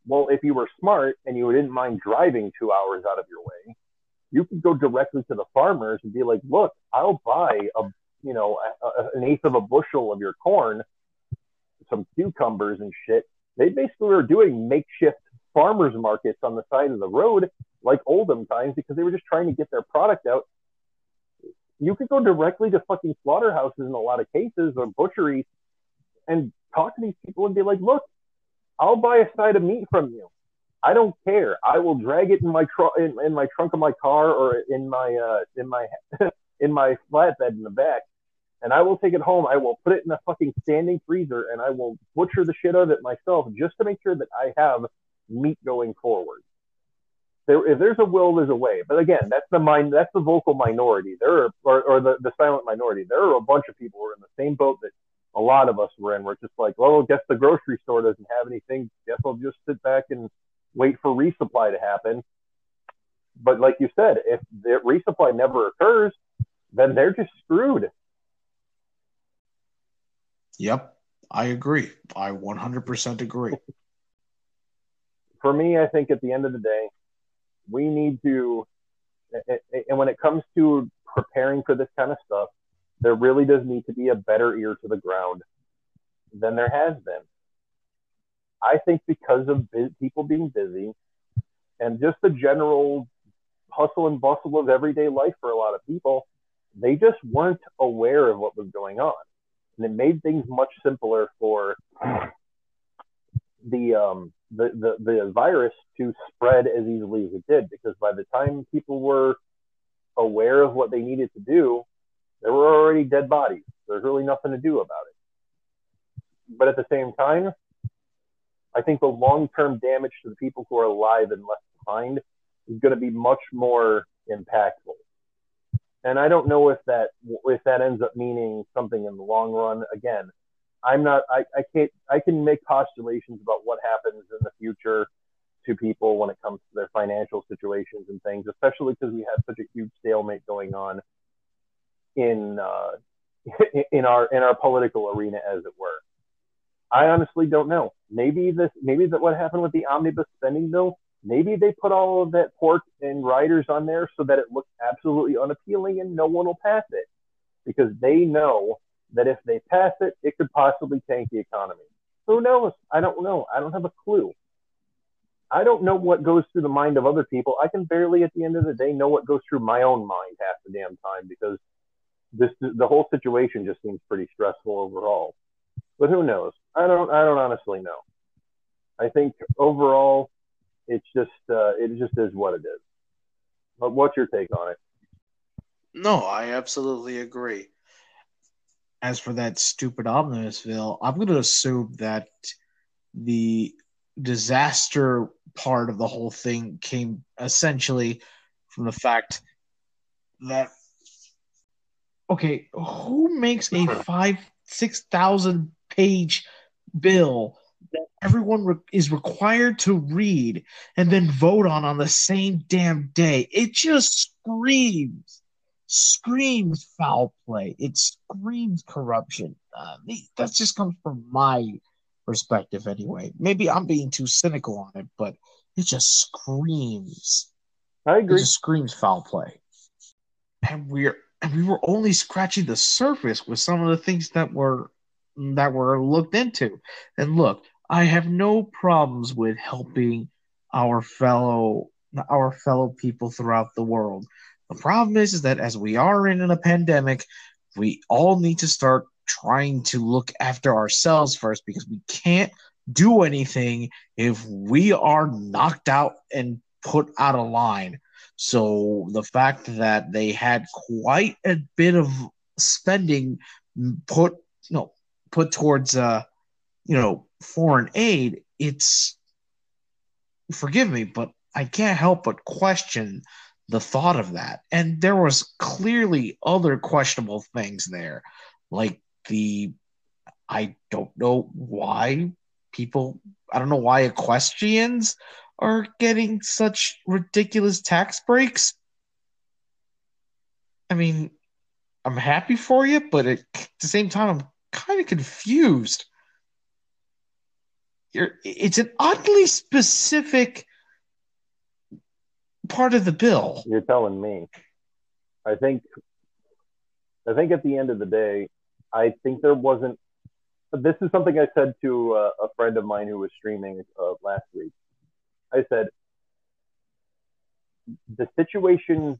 well, if you were smart and you didn't mind driving two hours out of your way, you could go directly to the farmers and be like, look, I'll buy a, you know, a, a, an eighth of a bushel of your corn, some cucumbers and shit. They basically were doing makeshift farmers markets on the side of the road, like olden times, because they were just trying to get their product out. You could go directly to fucking slaughterhouses in a lot of cases or butcheries and talk to these people and be like, look, I'll buy a side of meat from you. I don't care. I will drag it in my trunk in, in, my trunk of my car or in my uh, in my (laughs) in my flatbed in the back, and I will take it home. I will put it in a fucking standing freezer, and I will butcher the shit out of it myself just to make sure that I have meat going forward. There, if there's a will, there's a way. But again, that's the mind. That's the vocal minority. There are, or, or the, the silent minority. There are a bunch of people who are in the same boat that a lot of us were in. We're just like, well, guess the grocery store doesn't have anything. Guess I'll just sit back and wait for resupply to happen. But like you said, if the resupply never occurs, then they're just screwed. Yep, I agree. I 100% agree. (laughs) For me, I think at the end of the day, we need to, and when it comes to preparing for this kind of stuff, there really does need to be a better ear to the ground than there has been. I think because of people being busy and just the general hustle and bustle of everyday life for a lot of people, they just weren't aware of what was going on. And it made things much simpler for the, um, the, the, the virus to spread as easily as it did because by the time people were aware of what they needed to do, there were already dead bodies. There's really nothing to do about it. But at the same time, I think the long term damage to the people who are alive and left behind is going to be much more impactful. And I don't know if that if that ends up meaning something in the long run. Again, I'm not I, I can't I can make postulations about what happens in the future to people when it comes to their financial situations and things, especially because we have such a huge stalemate going on in uh, (laughs) in our in our political arena, as it were. I honestly don't know. Maybe this, maybe that what happened with the omnibus spending bill. Maybe they put all of that pork and riders on there so that it looks absolutely unappealing and no one will pass it because they know that if they pass it, it could possibly tank the economy. Who knows? I don't know. I don't have a clue. I don't know what goes through the mind of other people. I can barely, at the end of the day, know what goes through my own mind half the damn time because this the whole situation just seems pretty stressful overall. But who knows? I don't. I don't honestly know. I think overall, it's just uh, it just is what it is. But what's your take on it? No, I absolutely agree. As for that stupid omnibus bill, I'm going to assume that the disaster part of the whole thing came essentially from the fact that okay, who makes a five six thousand page bill that everyone re- is required to read and then vote on on the same damn day? It just screams, screams foul play. It screams corruption. Uh, that just comes from my perspective, anyway. Maybe I'm being too cynical on it, but it just screams. I agree. It just screams foul play. And we're and we were only scratching the surface with some of the things that were that were looked into. And look, I have no problems with helping our fellow our fellow people throughout the world. The problem is, is that as we are in a pandemic, we all need to start trying to look after ourselves first because we can't do anything if we are knocked out and put out of line. So the fact that they had quite a bit of spending put you know put towards uh you know foreign aid, it's forgive me, but I can't help but question the thought of that. And there was clearly other questionable things there, like the I don't know why people I don't know why equestrians are getting such ridiculous tax breaks. I mean, I'm happy for you, but at the same time, I'm kind of confused. You're, it's an oddly specific part of the bill. You're telling me. I think. I think at the end of the day, I think there wasn't. This is something I said to uh, a friend of mine who was streaming uh, last week. I said, the situation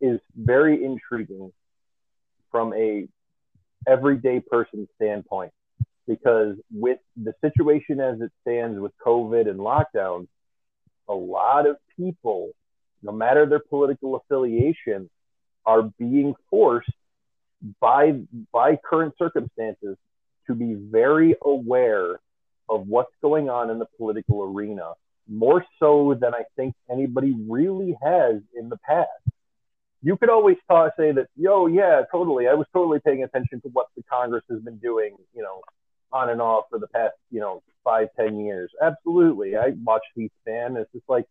is very intriguing from a everyday person standpoint because with the situation as it stands with COVID and lockdowns, a lot of people, no matter their political affiliation, are being forced by by current circumstances to be very aware of what's going on in the political arena more so than I think anybody really has in the past. You could always talk, say that, yo, yeah, totally. I was totally paying attention to what the Congress has been doing, you know, on and off for the past, you know, five, ten years. Absolutely. I watch C-SPAN. It's just like,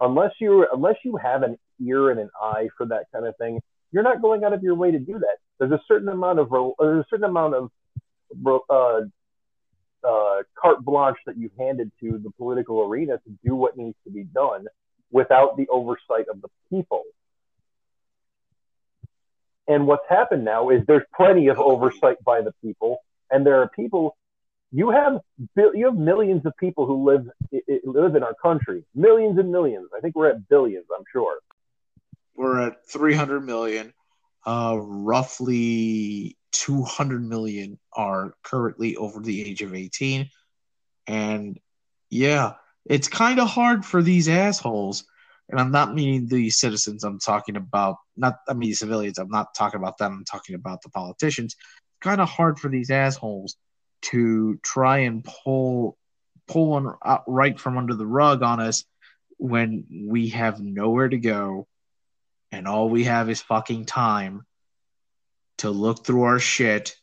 unless you unless you have an ear and an eye for that kind of thing, you're not going out of your way to do that. There's a certain amount of there's a certain amount of uh, uh, carte blanche that you've handed to the political arena to do what needs to be done without the oversight of the people. And what's happened now is there's plenty of oversight by the people, and there are people. You have you have millions of people who live live in our country, millions and millions. I think we're at billions. I'm sure. We're at 300 million. Uh, roughly 200 million are currently over the age of 18. And yeah, it's kind of hard for these assholes. And I'm not meaning the citizens, I'm talking about, not, I mean, civilians, I'm not talking about them, I'm talking about the politicians. It's kind of hard for these assholes to try and pull pull one uh, right from under the rug on us when we have nowhere to go and all we have is fucking time to look through our shit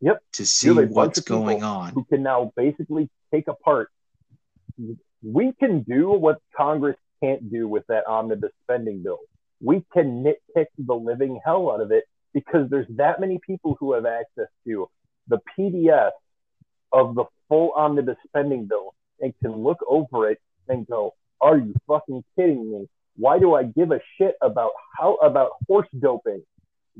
yep to see what's going on who can now basically take apart we can do what Congress can't do with that omnibus spending bill. We can nitpick the living hell out of it because there's that many people who have access to the PDF of the full omnibus spending bill and can look over it and go, "Are you fucking kidding me? Why do I give a shit about how about horse doping?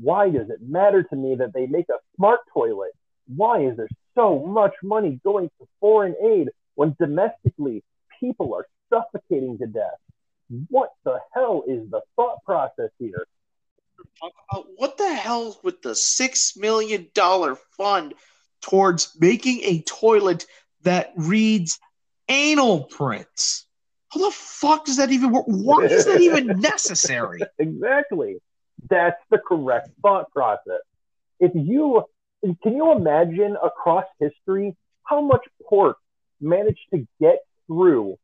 Why does it matter to me that they make a smart toilet? Why is there so much money going to foreign aid when domestically people are suffocating to death? What the hell is the thought process here? Talk what the hell with the six million dollar fund towards making a toilet that reads anal prints. How the fuck does that even work? Why is that even (laughs) necessary? exactly. That's the correct thought process. If you can you imagine across history how much pork managed to get through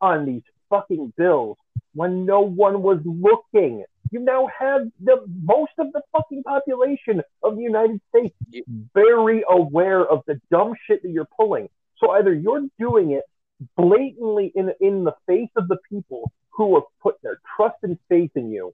on these fucking bills when no one was looking? You now have the most of the fucking population of the United States very aware of the dumb shit that you're pulling. So either you're doing it blatantly in in the face of the people who have put their trust and faith in you,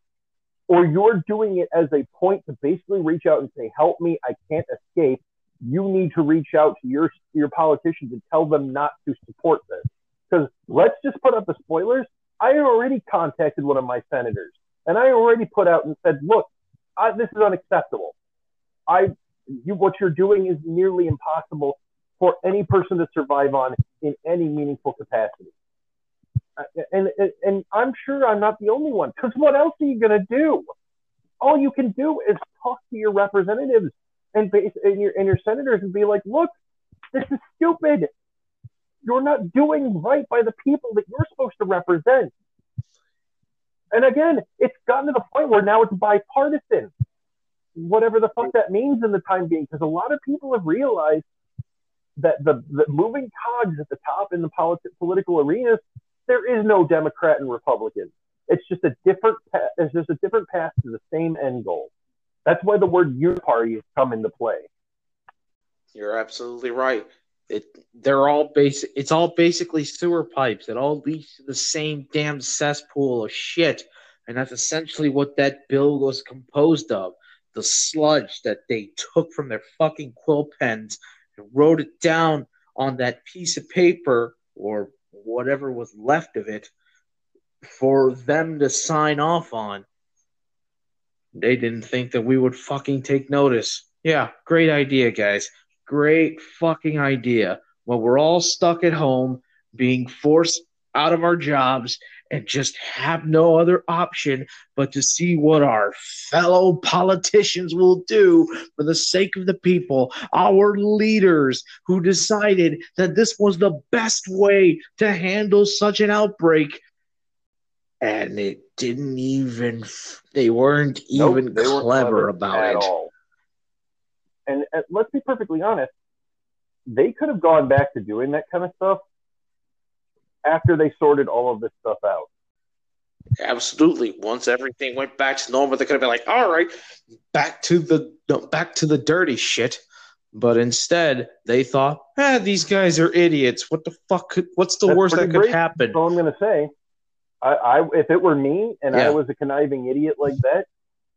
or you're doing it as a point to basically reach out and say, "Help me, I can't escape." You need to reach out to your your politicians and tell them not to support this. Because let's just put up the spoilers. I already contacted one of my senators, and I already put out and said, "Look, I, this is unacceptable. I, you, what you're doing is nearly impossible for any person to survive on in any meaningful capacity." Uh, and, and, I'm sure I'm not the only one. Because what else are you going to do? All you can do is talk to your representatives and, and, your, and your senators and be like, look, this is stupid. You're not doing right by the people that you're supposed to represent. And again, it's gotten to the point where now it's bipartisan, whatever the fuck that means in the time being, because a lot of people have realized that the, the moving cogs at the top in the politi- political arenas there is no Democrat and Republican. It's just a different. It's just a different path to the same end goal. That's why the word uniparty has come into play. You're absolutely right. It they're all basic. It's all basically sewer pipes. It all leads to the same damn cesspool of shit, and that's essentially what that bill was composed of. The sludge that they took from their fucking quill pens and wrote it down on that piece of paper or whatever was left of it for them to sign off on. They didn't think that we would fucking take notice. Yeah, great idea, guys. Great fucking idea. Well, we're all stuck at home, being forced out of our jobs, and just have no other option but to see what our fellow politicians will do for the sake of the people, our leaders who decided that this was the best way to handle such an outbreak. And it didn't even, they weren't even nope, they clever, clever, about it. All. And, and let's be perfectly honest, they could have gone back to doing that kind of stuff after they sorted all of this stuff out. Absolutely. Once everything went back to normal, they could have been like, "All right, back to the back to the dirty shit." But instead, they thought, "Ah, these guys are idiots. What the fuck? Could, what's the That's worst that could happen?" So I'm going to say, I, I, if it were me and yeah. I was a conniving idiot like that,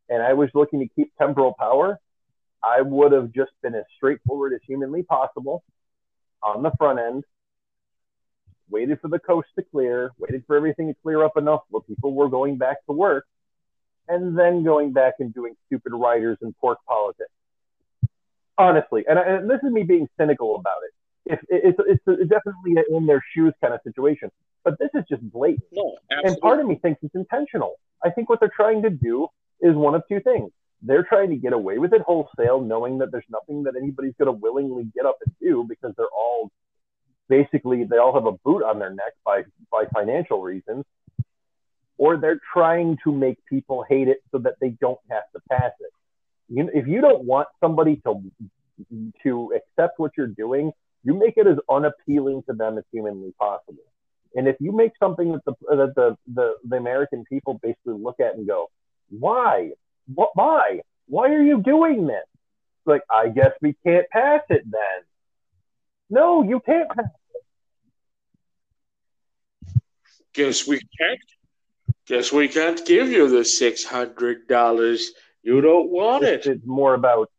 and I was looking to keep temporal power, I would have just been as straightforward as humanly possible on the front end waited for the coast to clear, waited for everything to clear up enough where people were going back to work, and then going back and doing stupid riders and pork politics. Honestly, and, and this is me being cynical about it. If it's, it's, it's definitely an in their shoes kind of situation, but this is just blatant. No, and part of me thinks it's intentional. I think what they're trying to do is one of two things. They're trying to get away with it wholesale, knowing that there's nothing that anybody's going to willingly get up and do because they're all basically they all have a boot on their neck by by financial reasons or they're trying to make people hate it so that they don't have to pass it. You, if you don't want somebody to to accept what you're doing you make it as unappealing to them as humanly possible. And if you make something that the that the the, the american people basically look at and go why? What why? Why are you doing this? Like i guess we can't pass it then no, you can't. guess we can't. Guess we can't give you the six hundred dollars. You don't want it. it's more about,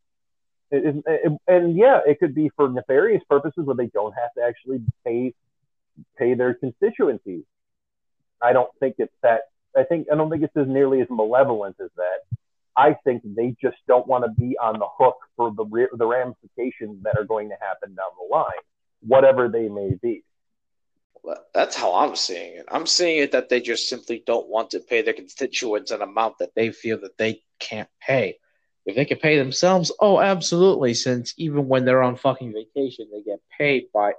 it, it, it- and yeah, it could be for nefarious purposes where they don't have to actually pay pay their constituencies. I don't think it's that. I think I don't think it's as nearly as malevolent as that. I think they just don't want to be on the hook for the the ramifications that are going to happen down the line, whatever they may be. That's how I'm seeing it. I'm seeing it that they just simply don't want to pay their constituents an amount that they feel that they can't pay. If they can pay themselves, oh, absolutely. Since even when they're on fucking vacation, they get paid by,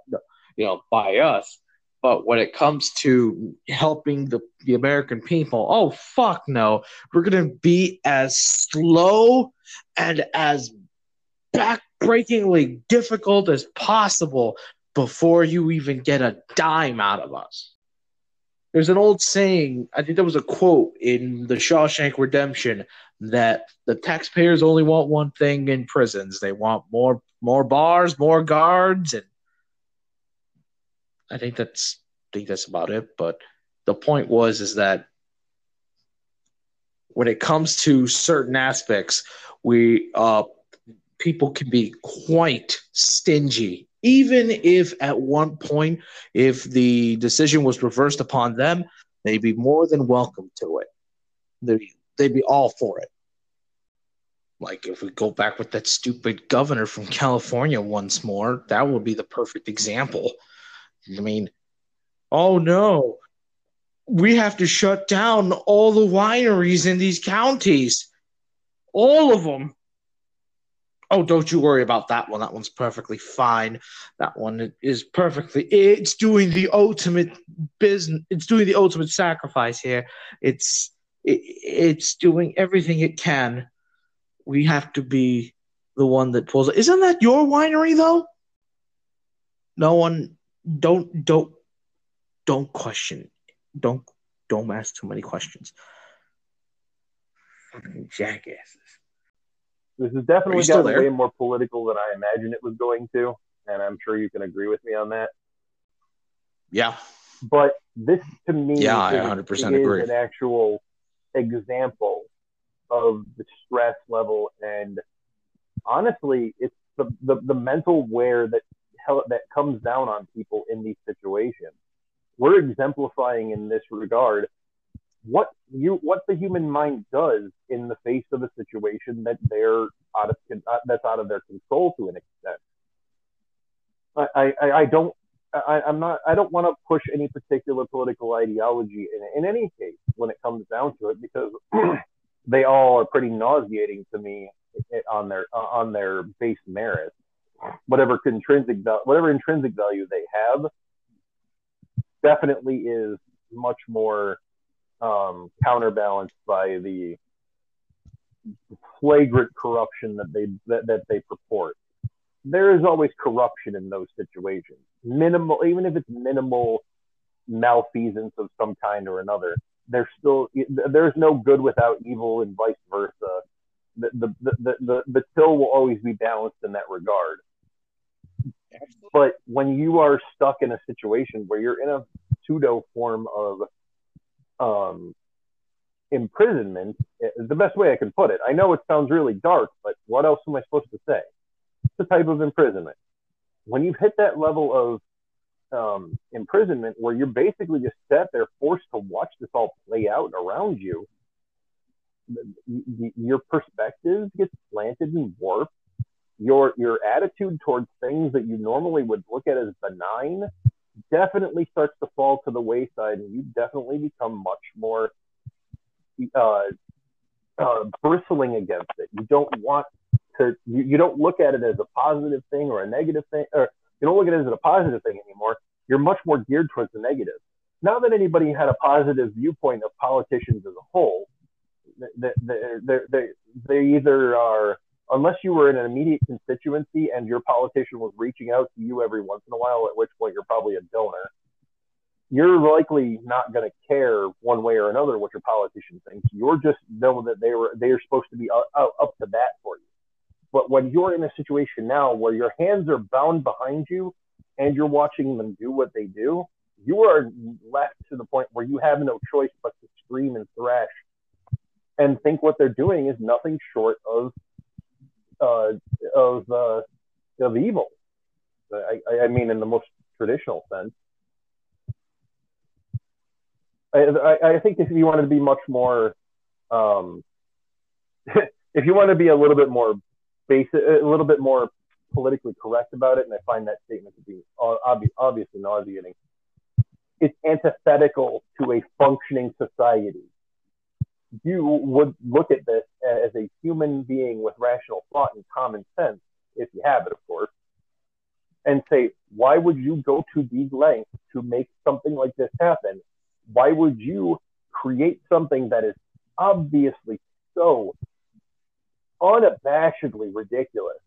you know, by us. But when it comes to helping the, the American people, oh fuck no, we're gonna be as slow and as backbreakingly difficult as possible before you even get a dime out of us. There's an old saying, I think there was a quote in the Shawshank Redemption that the taxpayers only want one thing in prisons. They want more more bars, more guards, and I think that's I think that's about it. But the point was is that when it comes to certain aspects, we uh people can be quite stingy. Even if at one point if the decision was reversed upon them they'd be more than welcome to it. They'd, they'd be all for it. Like if we go back with that stupid governor from california once more that would be the perfect example i mean oh no we have to shut down all the wineries in these counties all of them Oh, don't you worry about that one. That one's perfectly fine. That one is perfectly. It's doing the ultimate business. It's doing the ultimate sacrifice here. It's it, it's doing everything it can. We have to be the one that pulls. Isn't that your winery though? No one. Don't don't don't question. Don't don't ask too many questions. Fucking jackasses. This has Are definitely gotten way more political than I imagined it was going to, and I'm sure you can agree with me on that. Yeah. But this, to me, Yeah, I 100% is agree. an actual example of the stress level, and honestly, it's the the, the mental wear that that comes down on people in these situations. We're exemplifying in this regard what you what the human mind does in the face of a situation that they're out of uh, that's out of their control to an extent. I I, I don't I, I'm not I don't want to push any particular political ideology in in any case when it comes down to it because (clears throat) they all are pretty nauseating to me on their on their base merit. Whatever intrinsic whatever intrinsic value they have definitely is much more um, counterbalanced by the flagrant corruption that they that, that they purport. There is always corruption in those situations. Minimal, even if it's minimal malfeasance of some kind or another, there's still there's no good without evil and vice versa. The the the the, the, till will always be balanced in that regard. Absolutely. But when you are stuck in a situation where you're in a pseudo form of um, imprisonment, is the best way I can put it. I know it sounds really dark, but what else am I supposed to say? It's a type of imprisonment. When you've hit that level of um, imprisonment where you're basically just sat there forced to watch this all play out around you, your perspective gets slanted and warped. Your your attitude towards things that you normally would look at as benign definitely starts to fall to the wayside, and you definitely become much more uh, uh, bristling against it. You don't want to. You, you don't look at it as a positive thing or a negative thing, or you don't look at it as a positive thing anymore. You're much more geared towards the negative. Not that anybody had a positive viewpoint of politicians as a whole. They, they, they, they, either are, unless you were in an immediate constituency and your politician was reaching out to you every once in a while, at which point you're probably a donor, you're likely not going to care one way or another what your politician thinks. You're just know that they were they are supposed to be uh, up up to bat for you. But when you're in a situation now where your hands are bound behind you and you're watching them do what they do, you are left to the point where you have no choice but to scream and thrash and think what they're doing is nothing short of uh, of uh, of evil. I, I mean, in the most traditional sense. I, I, think if you wanted to be much more, um, (laughs) if you want to be a little bit more basic, a little bit more politically correct about it, and I find that statement to be obvi- obviously nauseating. It's antithetical to a functioning society. You would look at this as a human being with rational thought and common sense, if you have it, of course, and say, why would you go to these lengths to make something like this happen? Why would you create something that is obviously so unabashedly ridiculous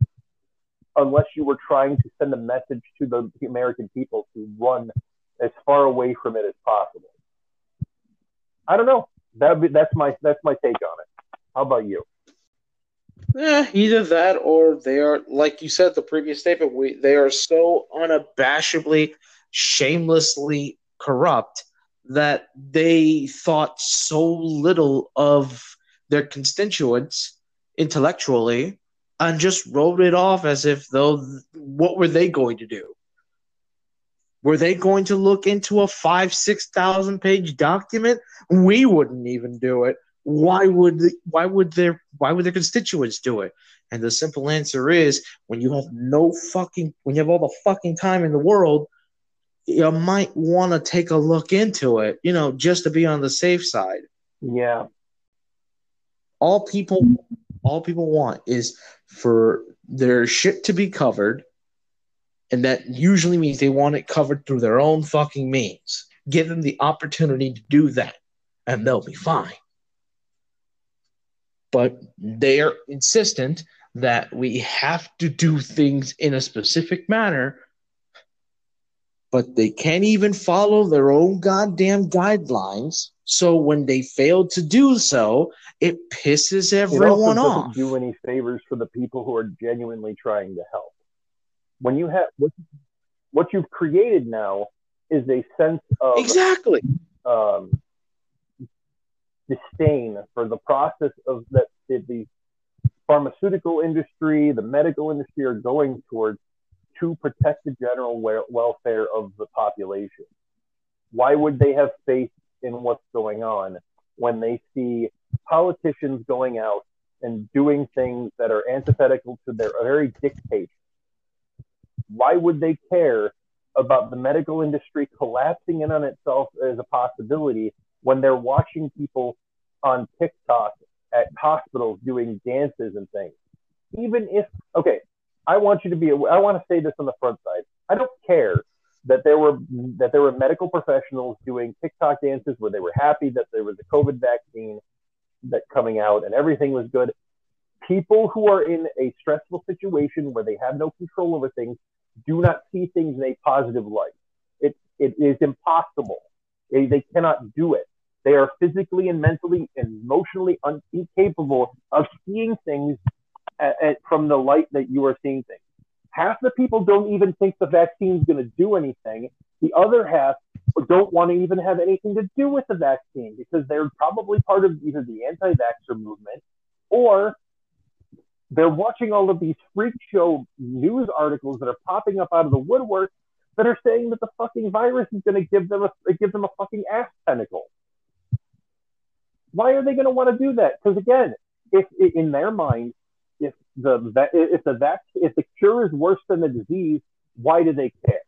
unless you were trying to send a message to the American people to run as far away from it as possible. I don't know. That that's my that's my take on it. How about you? Yeah, either that or they are, like you said, the previous statement. We they are so unabashedly, shamelessly corrupt that they thought so little of their constituents intellectually and just wrote it off as if though what were they going to do? Were they going to look into a five, six thousand page document? We wouldn't even do it. Why would why would their why would their constituents do it? And the simple answer is when you have no fucking when you have all the fucking time in the world, you might want to take a look into it, you know, just to be on the safe side. Yeah. All people all people want is for their shit to be covered, and that usually means they want it covered through their own fucking means. Give them the opportunity to do that, and they'll be fine. But they are insistent that we have to do things in a specific manner, but they can't even follow their own goddamn guidelines. So when they fail to do so, it pisses everyone it also off. Doesn't do any favors for the people who are genuinely trying to help. When you have what, what you've created now is a sense of exactly um, disdain for the process of that the pharmaceutical industry, the medical industry are going towards to protect the general welfare of the population. Why would they have faith in what's going on when they see politicians going out and doing things that are antithetical to their very dictates? Why would they care about the medical industry collapsing in on itself as a possibility when they're watching people on TikTok at hospitals doing dances and things? Even if, okay, I want you to be, I want to say this on the front side. I don't care that there were that there were medical professionals doing TikTok dances where they were happy that there was a COVID vaccine that coming out and everything was good. People who are in a stressful situation where they have no control over things do not see things in a positive light. It, it is impossible. They, they cannot do it. They are physically and mentally and emotionally un- incapable of seeing things at, at, from the light that you are seeing things. Half the people don't even think the vaccine is going to do anything. The other half don't want to even have anything to do with the vaccine because they're probably part of either the anti-vaxxer movement or they're watching all of these freak show news articles that are popping up out of the woodwork that are saying that the fucking virus is going to give them a give them a fucking ass tentacle. Why are they going to want to do that? Because again, if in their mind, if the if the vac if the cure is worse than the disease, why do they care?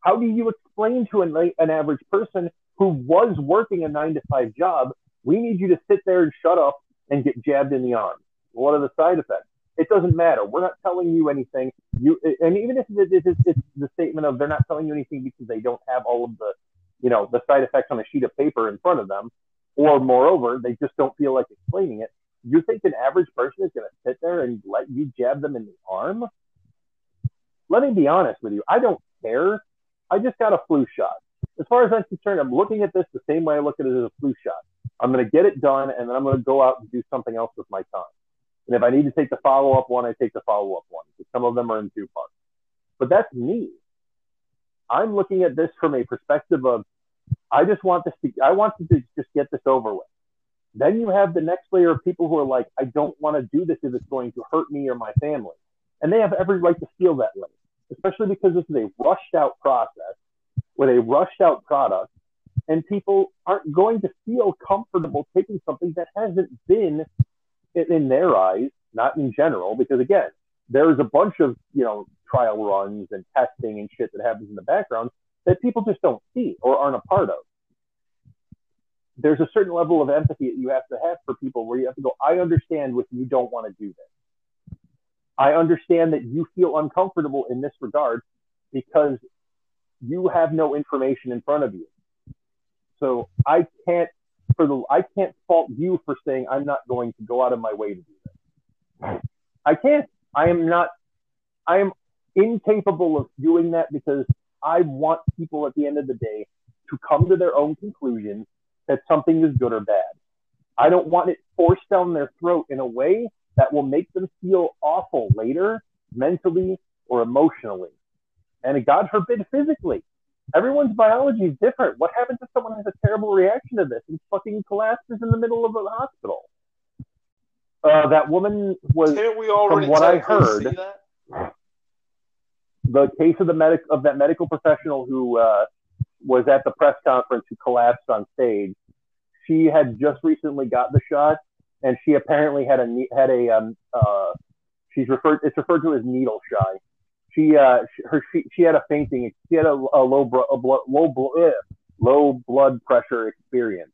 How do you explain to an, an average person who was working a nine to five job, we need you to sit there and shut up and get jabbed in the arm? What are the side effects? It doesn't matter. We're not telling you anything. You and even if it's, the statement of they're not telling you anything because they don't have all of the, you know, the side effects on a sheet of paper in front of them, or moreover, they just don't feel like explaining it. You think an average person is going to sit there and let you jab them in the arm? Let me be honest with you. I don't care I just got a flu shot. As far as I'm concerned, I'm looking at this the same way I look at it as a flu shot. I'm going to get it done, and then I'm going to go out and do something else with my time. And if I need to take the follow up one, I take the follow up one because some of them are in two parts. But that's me. I'm looking at this from a perspective of I just want this to I want to just get this over with. Then you have the next layer of people who are like, I don't want to do this if it's going to hurt me or my family. And they have every right to feel that way, especially because this is a rushed out process with a rushed out product. And people aren't going to feel comfortable taking something that hasn't been, in their eyes, not in general, because again, there's a bunch of, you know, trial runs and testing and shit that happens in the background that people just don't see or aren't a part of there's a certain level of empathy that you have to have for people where you have to go, I understand if you don't want to do this. I understand that you feel uncomfortable in this regard because you have no information in front of you. So I can't for the I can't fault you for saying I'm not going to go out of my way to do this. I can't. I am not I am incapable of doing that because I want people at the end of the day to come to their own conclusions that something is good or bad. I don't want it forced down their throat in a way that will make them feel awful later, mentally or emotionally. And God forbid, physically. Everyone's biology is different. What happens if someone has a terrible reaction to this and fucking collapses in the middle of a hospital? Uh, that woman was, from what I heard, the case of the medic of that medical professional who uh, was at the press conference who collapsed on stage. She had just recently got the shot, and she apparently had a had a um uh she's referred it's referred to as needle shy. She uh her she, she had a fainting she had a, a low bro, a blood, low blood eh, low blood pressure experience.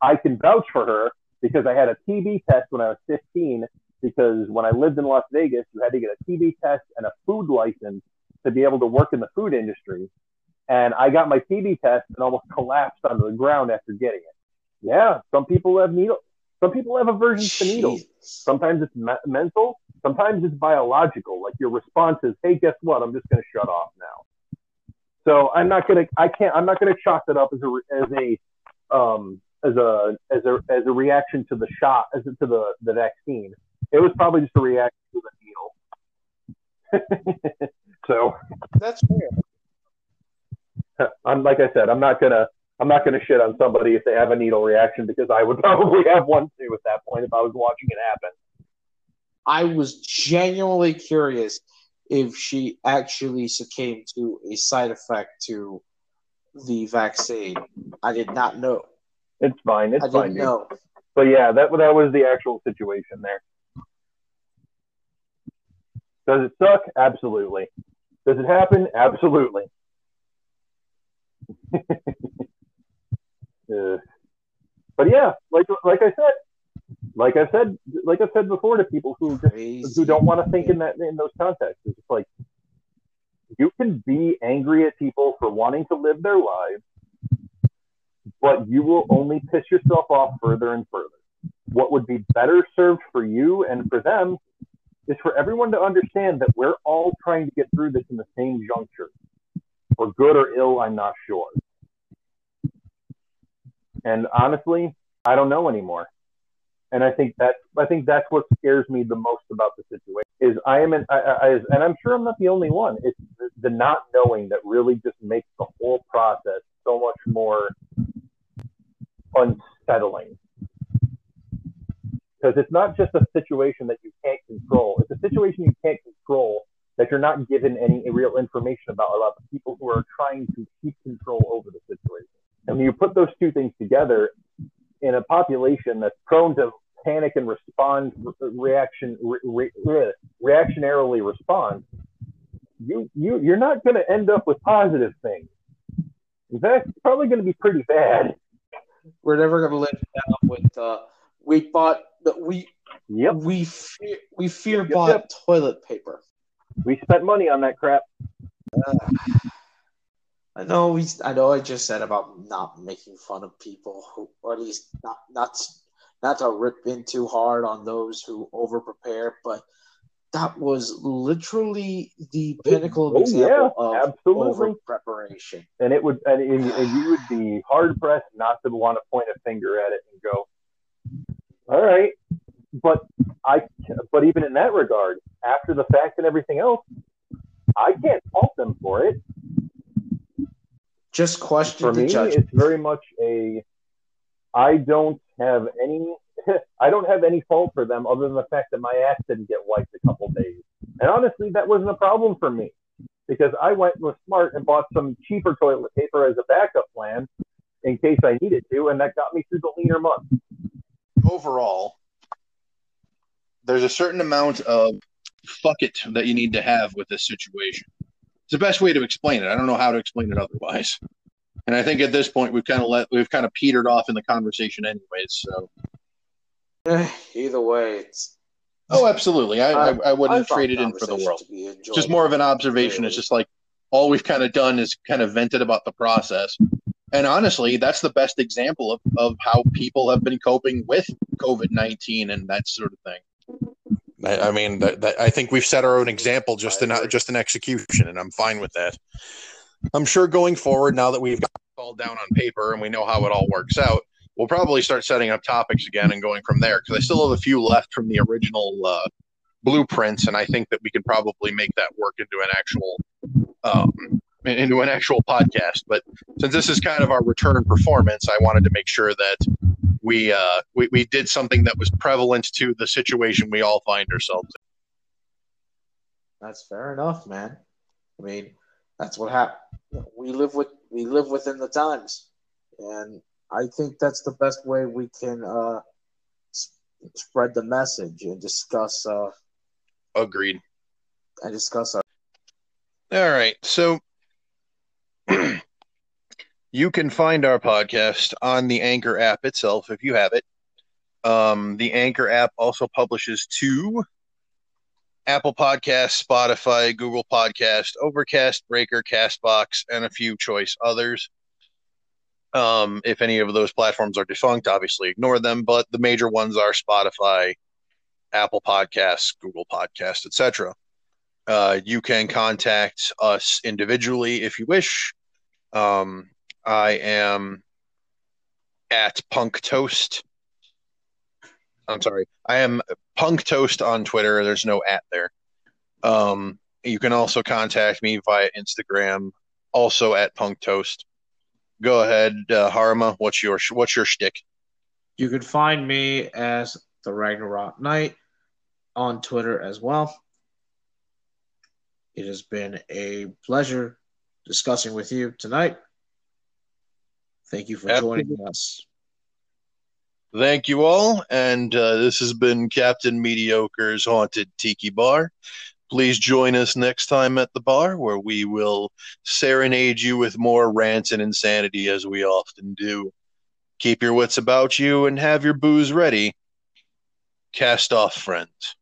I can vouch for her because I had a TB test when I was 15. Because when I lived in Las Vegas, you had to get a TB test and a food license to be able to work in the food industry and I got my TB test and almost collapsed onto the ground after getting it. Yeah, some people have needle. Some people have aversions Jeez. to needles. Sometimes it's me- mental. Sometimes it's biological. Like your response is, "Hey, guess what? I'm just going to shut off now." So I'm not gonna. I can't. I'm not gonna chalk that up as a as a um, as a as a as a reaction to the shot as a, to the the vaccine. It was probably just a reaction to the needle. (laughs) so that's fair. (laughs) I'm like I said, I'm not gonna I'm not gonna shit on somebody if they have a needle reaction because I would (laughs) probably have one too at that point if I was watching it happen. I was genuinely curious if she actually succumbed to a side effect to the vaccine. I did not know. It's fine. It's I fine. Didn't know. But yeah, that that was the actual situation there. Does it suck? Absolutely. Does it happen? Absolutely. (laughs) uh, but yeah, like like I said, like I said, like I said before to people who just, who don't want to think in that in those contexts, it's like you can be angry at people for wanting to live their lives, but you will only piss yourself off further and further. What would be better served for you and for them is for everyone to understand that we're all trying to get through this in the same juncture for good or ill, I'm not sure. And honestly, I don't know anymore. And I think that I think that's what scares me the most about the situation is I am in, I, I, and I'm sure I'm not the only one. It's the, the not knowing that really just makes the whole process so much more unsettling because it's not just a situation that you can't control. It's a situation you can't control that you're not given any real information about a about the people who are trying to keep control over the situation. And when you put those two things together in a population that's prone to panic and respond reaction re, re, reactionarily respond, you you you're not going to end up with positive things. In fact, it's probably going to be pretty bad. We're never going to live down with uh, we bought we yep. we fear, we fear yep, bought yep. toilet paper. We spent money on that crap. Uh, I know we. I know I just said about not making fun of people who, or at least not not not to rip in too hard on those who over prepare, but that was literally the oh, pinnacle of oh, example yeah, of over preparation. And it would, and, and you would be hard pressed not to want to point a finger at it and go, "All right," but I, but even in that regard, after the fact and everything else, I can't fault them for it. Just question For the me, judge. it's very much a. I don't have any. (laughs) I don't have any fault for them other than the fact that my ass didn't get wiped a couple days. And honestly, that wasn't a problem for me because I went with smart and bought some cheaper toilet paper as a backup plan in case I needed to, and that got me through the leaner months. overall, there's a certain amount of fuck it that you need to have with this situation. It's the best way to explain it. I don't know how to explain it otherwise. And I think at this point we've kind of let we've kind of petered off in the conversation anyways. So Eh, Either way, it's oh, absolutely, I I, I wouldn't I trade it in for the world. to be enjoyable. Just more of an observation. It's just like all we've kind of done is kind of vented about the process. And honestly, that's the best example of, of how people have been coping with COVID 19 and that sort of thing. I, I mean, I think we've set our own example just in just in execution, and I'm fine with that. I'm sure going forward, now that we've got it all down on paper and we know how it all works out, we'll probably start setting up topics again and going from there. Because I still have a few left from the original uh, blueprints, and I think that we can probably make that work into an actual um, into an actual podcast. But since this is kind of our return performance, I wanted to make sure that we uh, we, we did something that was prevalent to the situation we all find ourselves in. That's fair enough, man. I mean, that's what happened. We live with we live within the times, and I think that's the best way we can uh, spread the message and discuss uh. Agreed. and discuss our. All right. So (clears throat) you can find our podcast on the Anchor app itself if you have it. Um, the Anchor app also publishes to Apple Podcasts, Spotify, Google Podcast, Overcast, Breaker, Castbox, and a few choice others. Um, if any of those platforms are defunct, obviously ignore them, but the major ones are Spotify, Apple Podcasts, Google Podcasts, etc. Uh, you can contact us individually if you wish. Um, I am at Punk Toast. I'm sorry. I am Punk Toast on Twitter. There's no at there. Um, you can also contact me via Instagram, also at Punk Toast. Go ahead, uh, Harma. What's your what's your shtick? You can find me as the Ragnarok Knight on Twitter as well. It has been a pleasure discussing with you tonight. Thank you for Absolutely. joining us. Thank you all, and uh, this has been Captain Mediocre's Haunted Tiki Bar. Please join us next time at the bar where we will serenade you with more rants and insanity as we often do. Keep your wits about you and have your booze ready. Cast off, friends.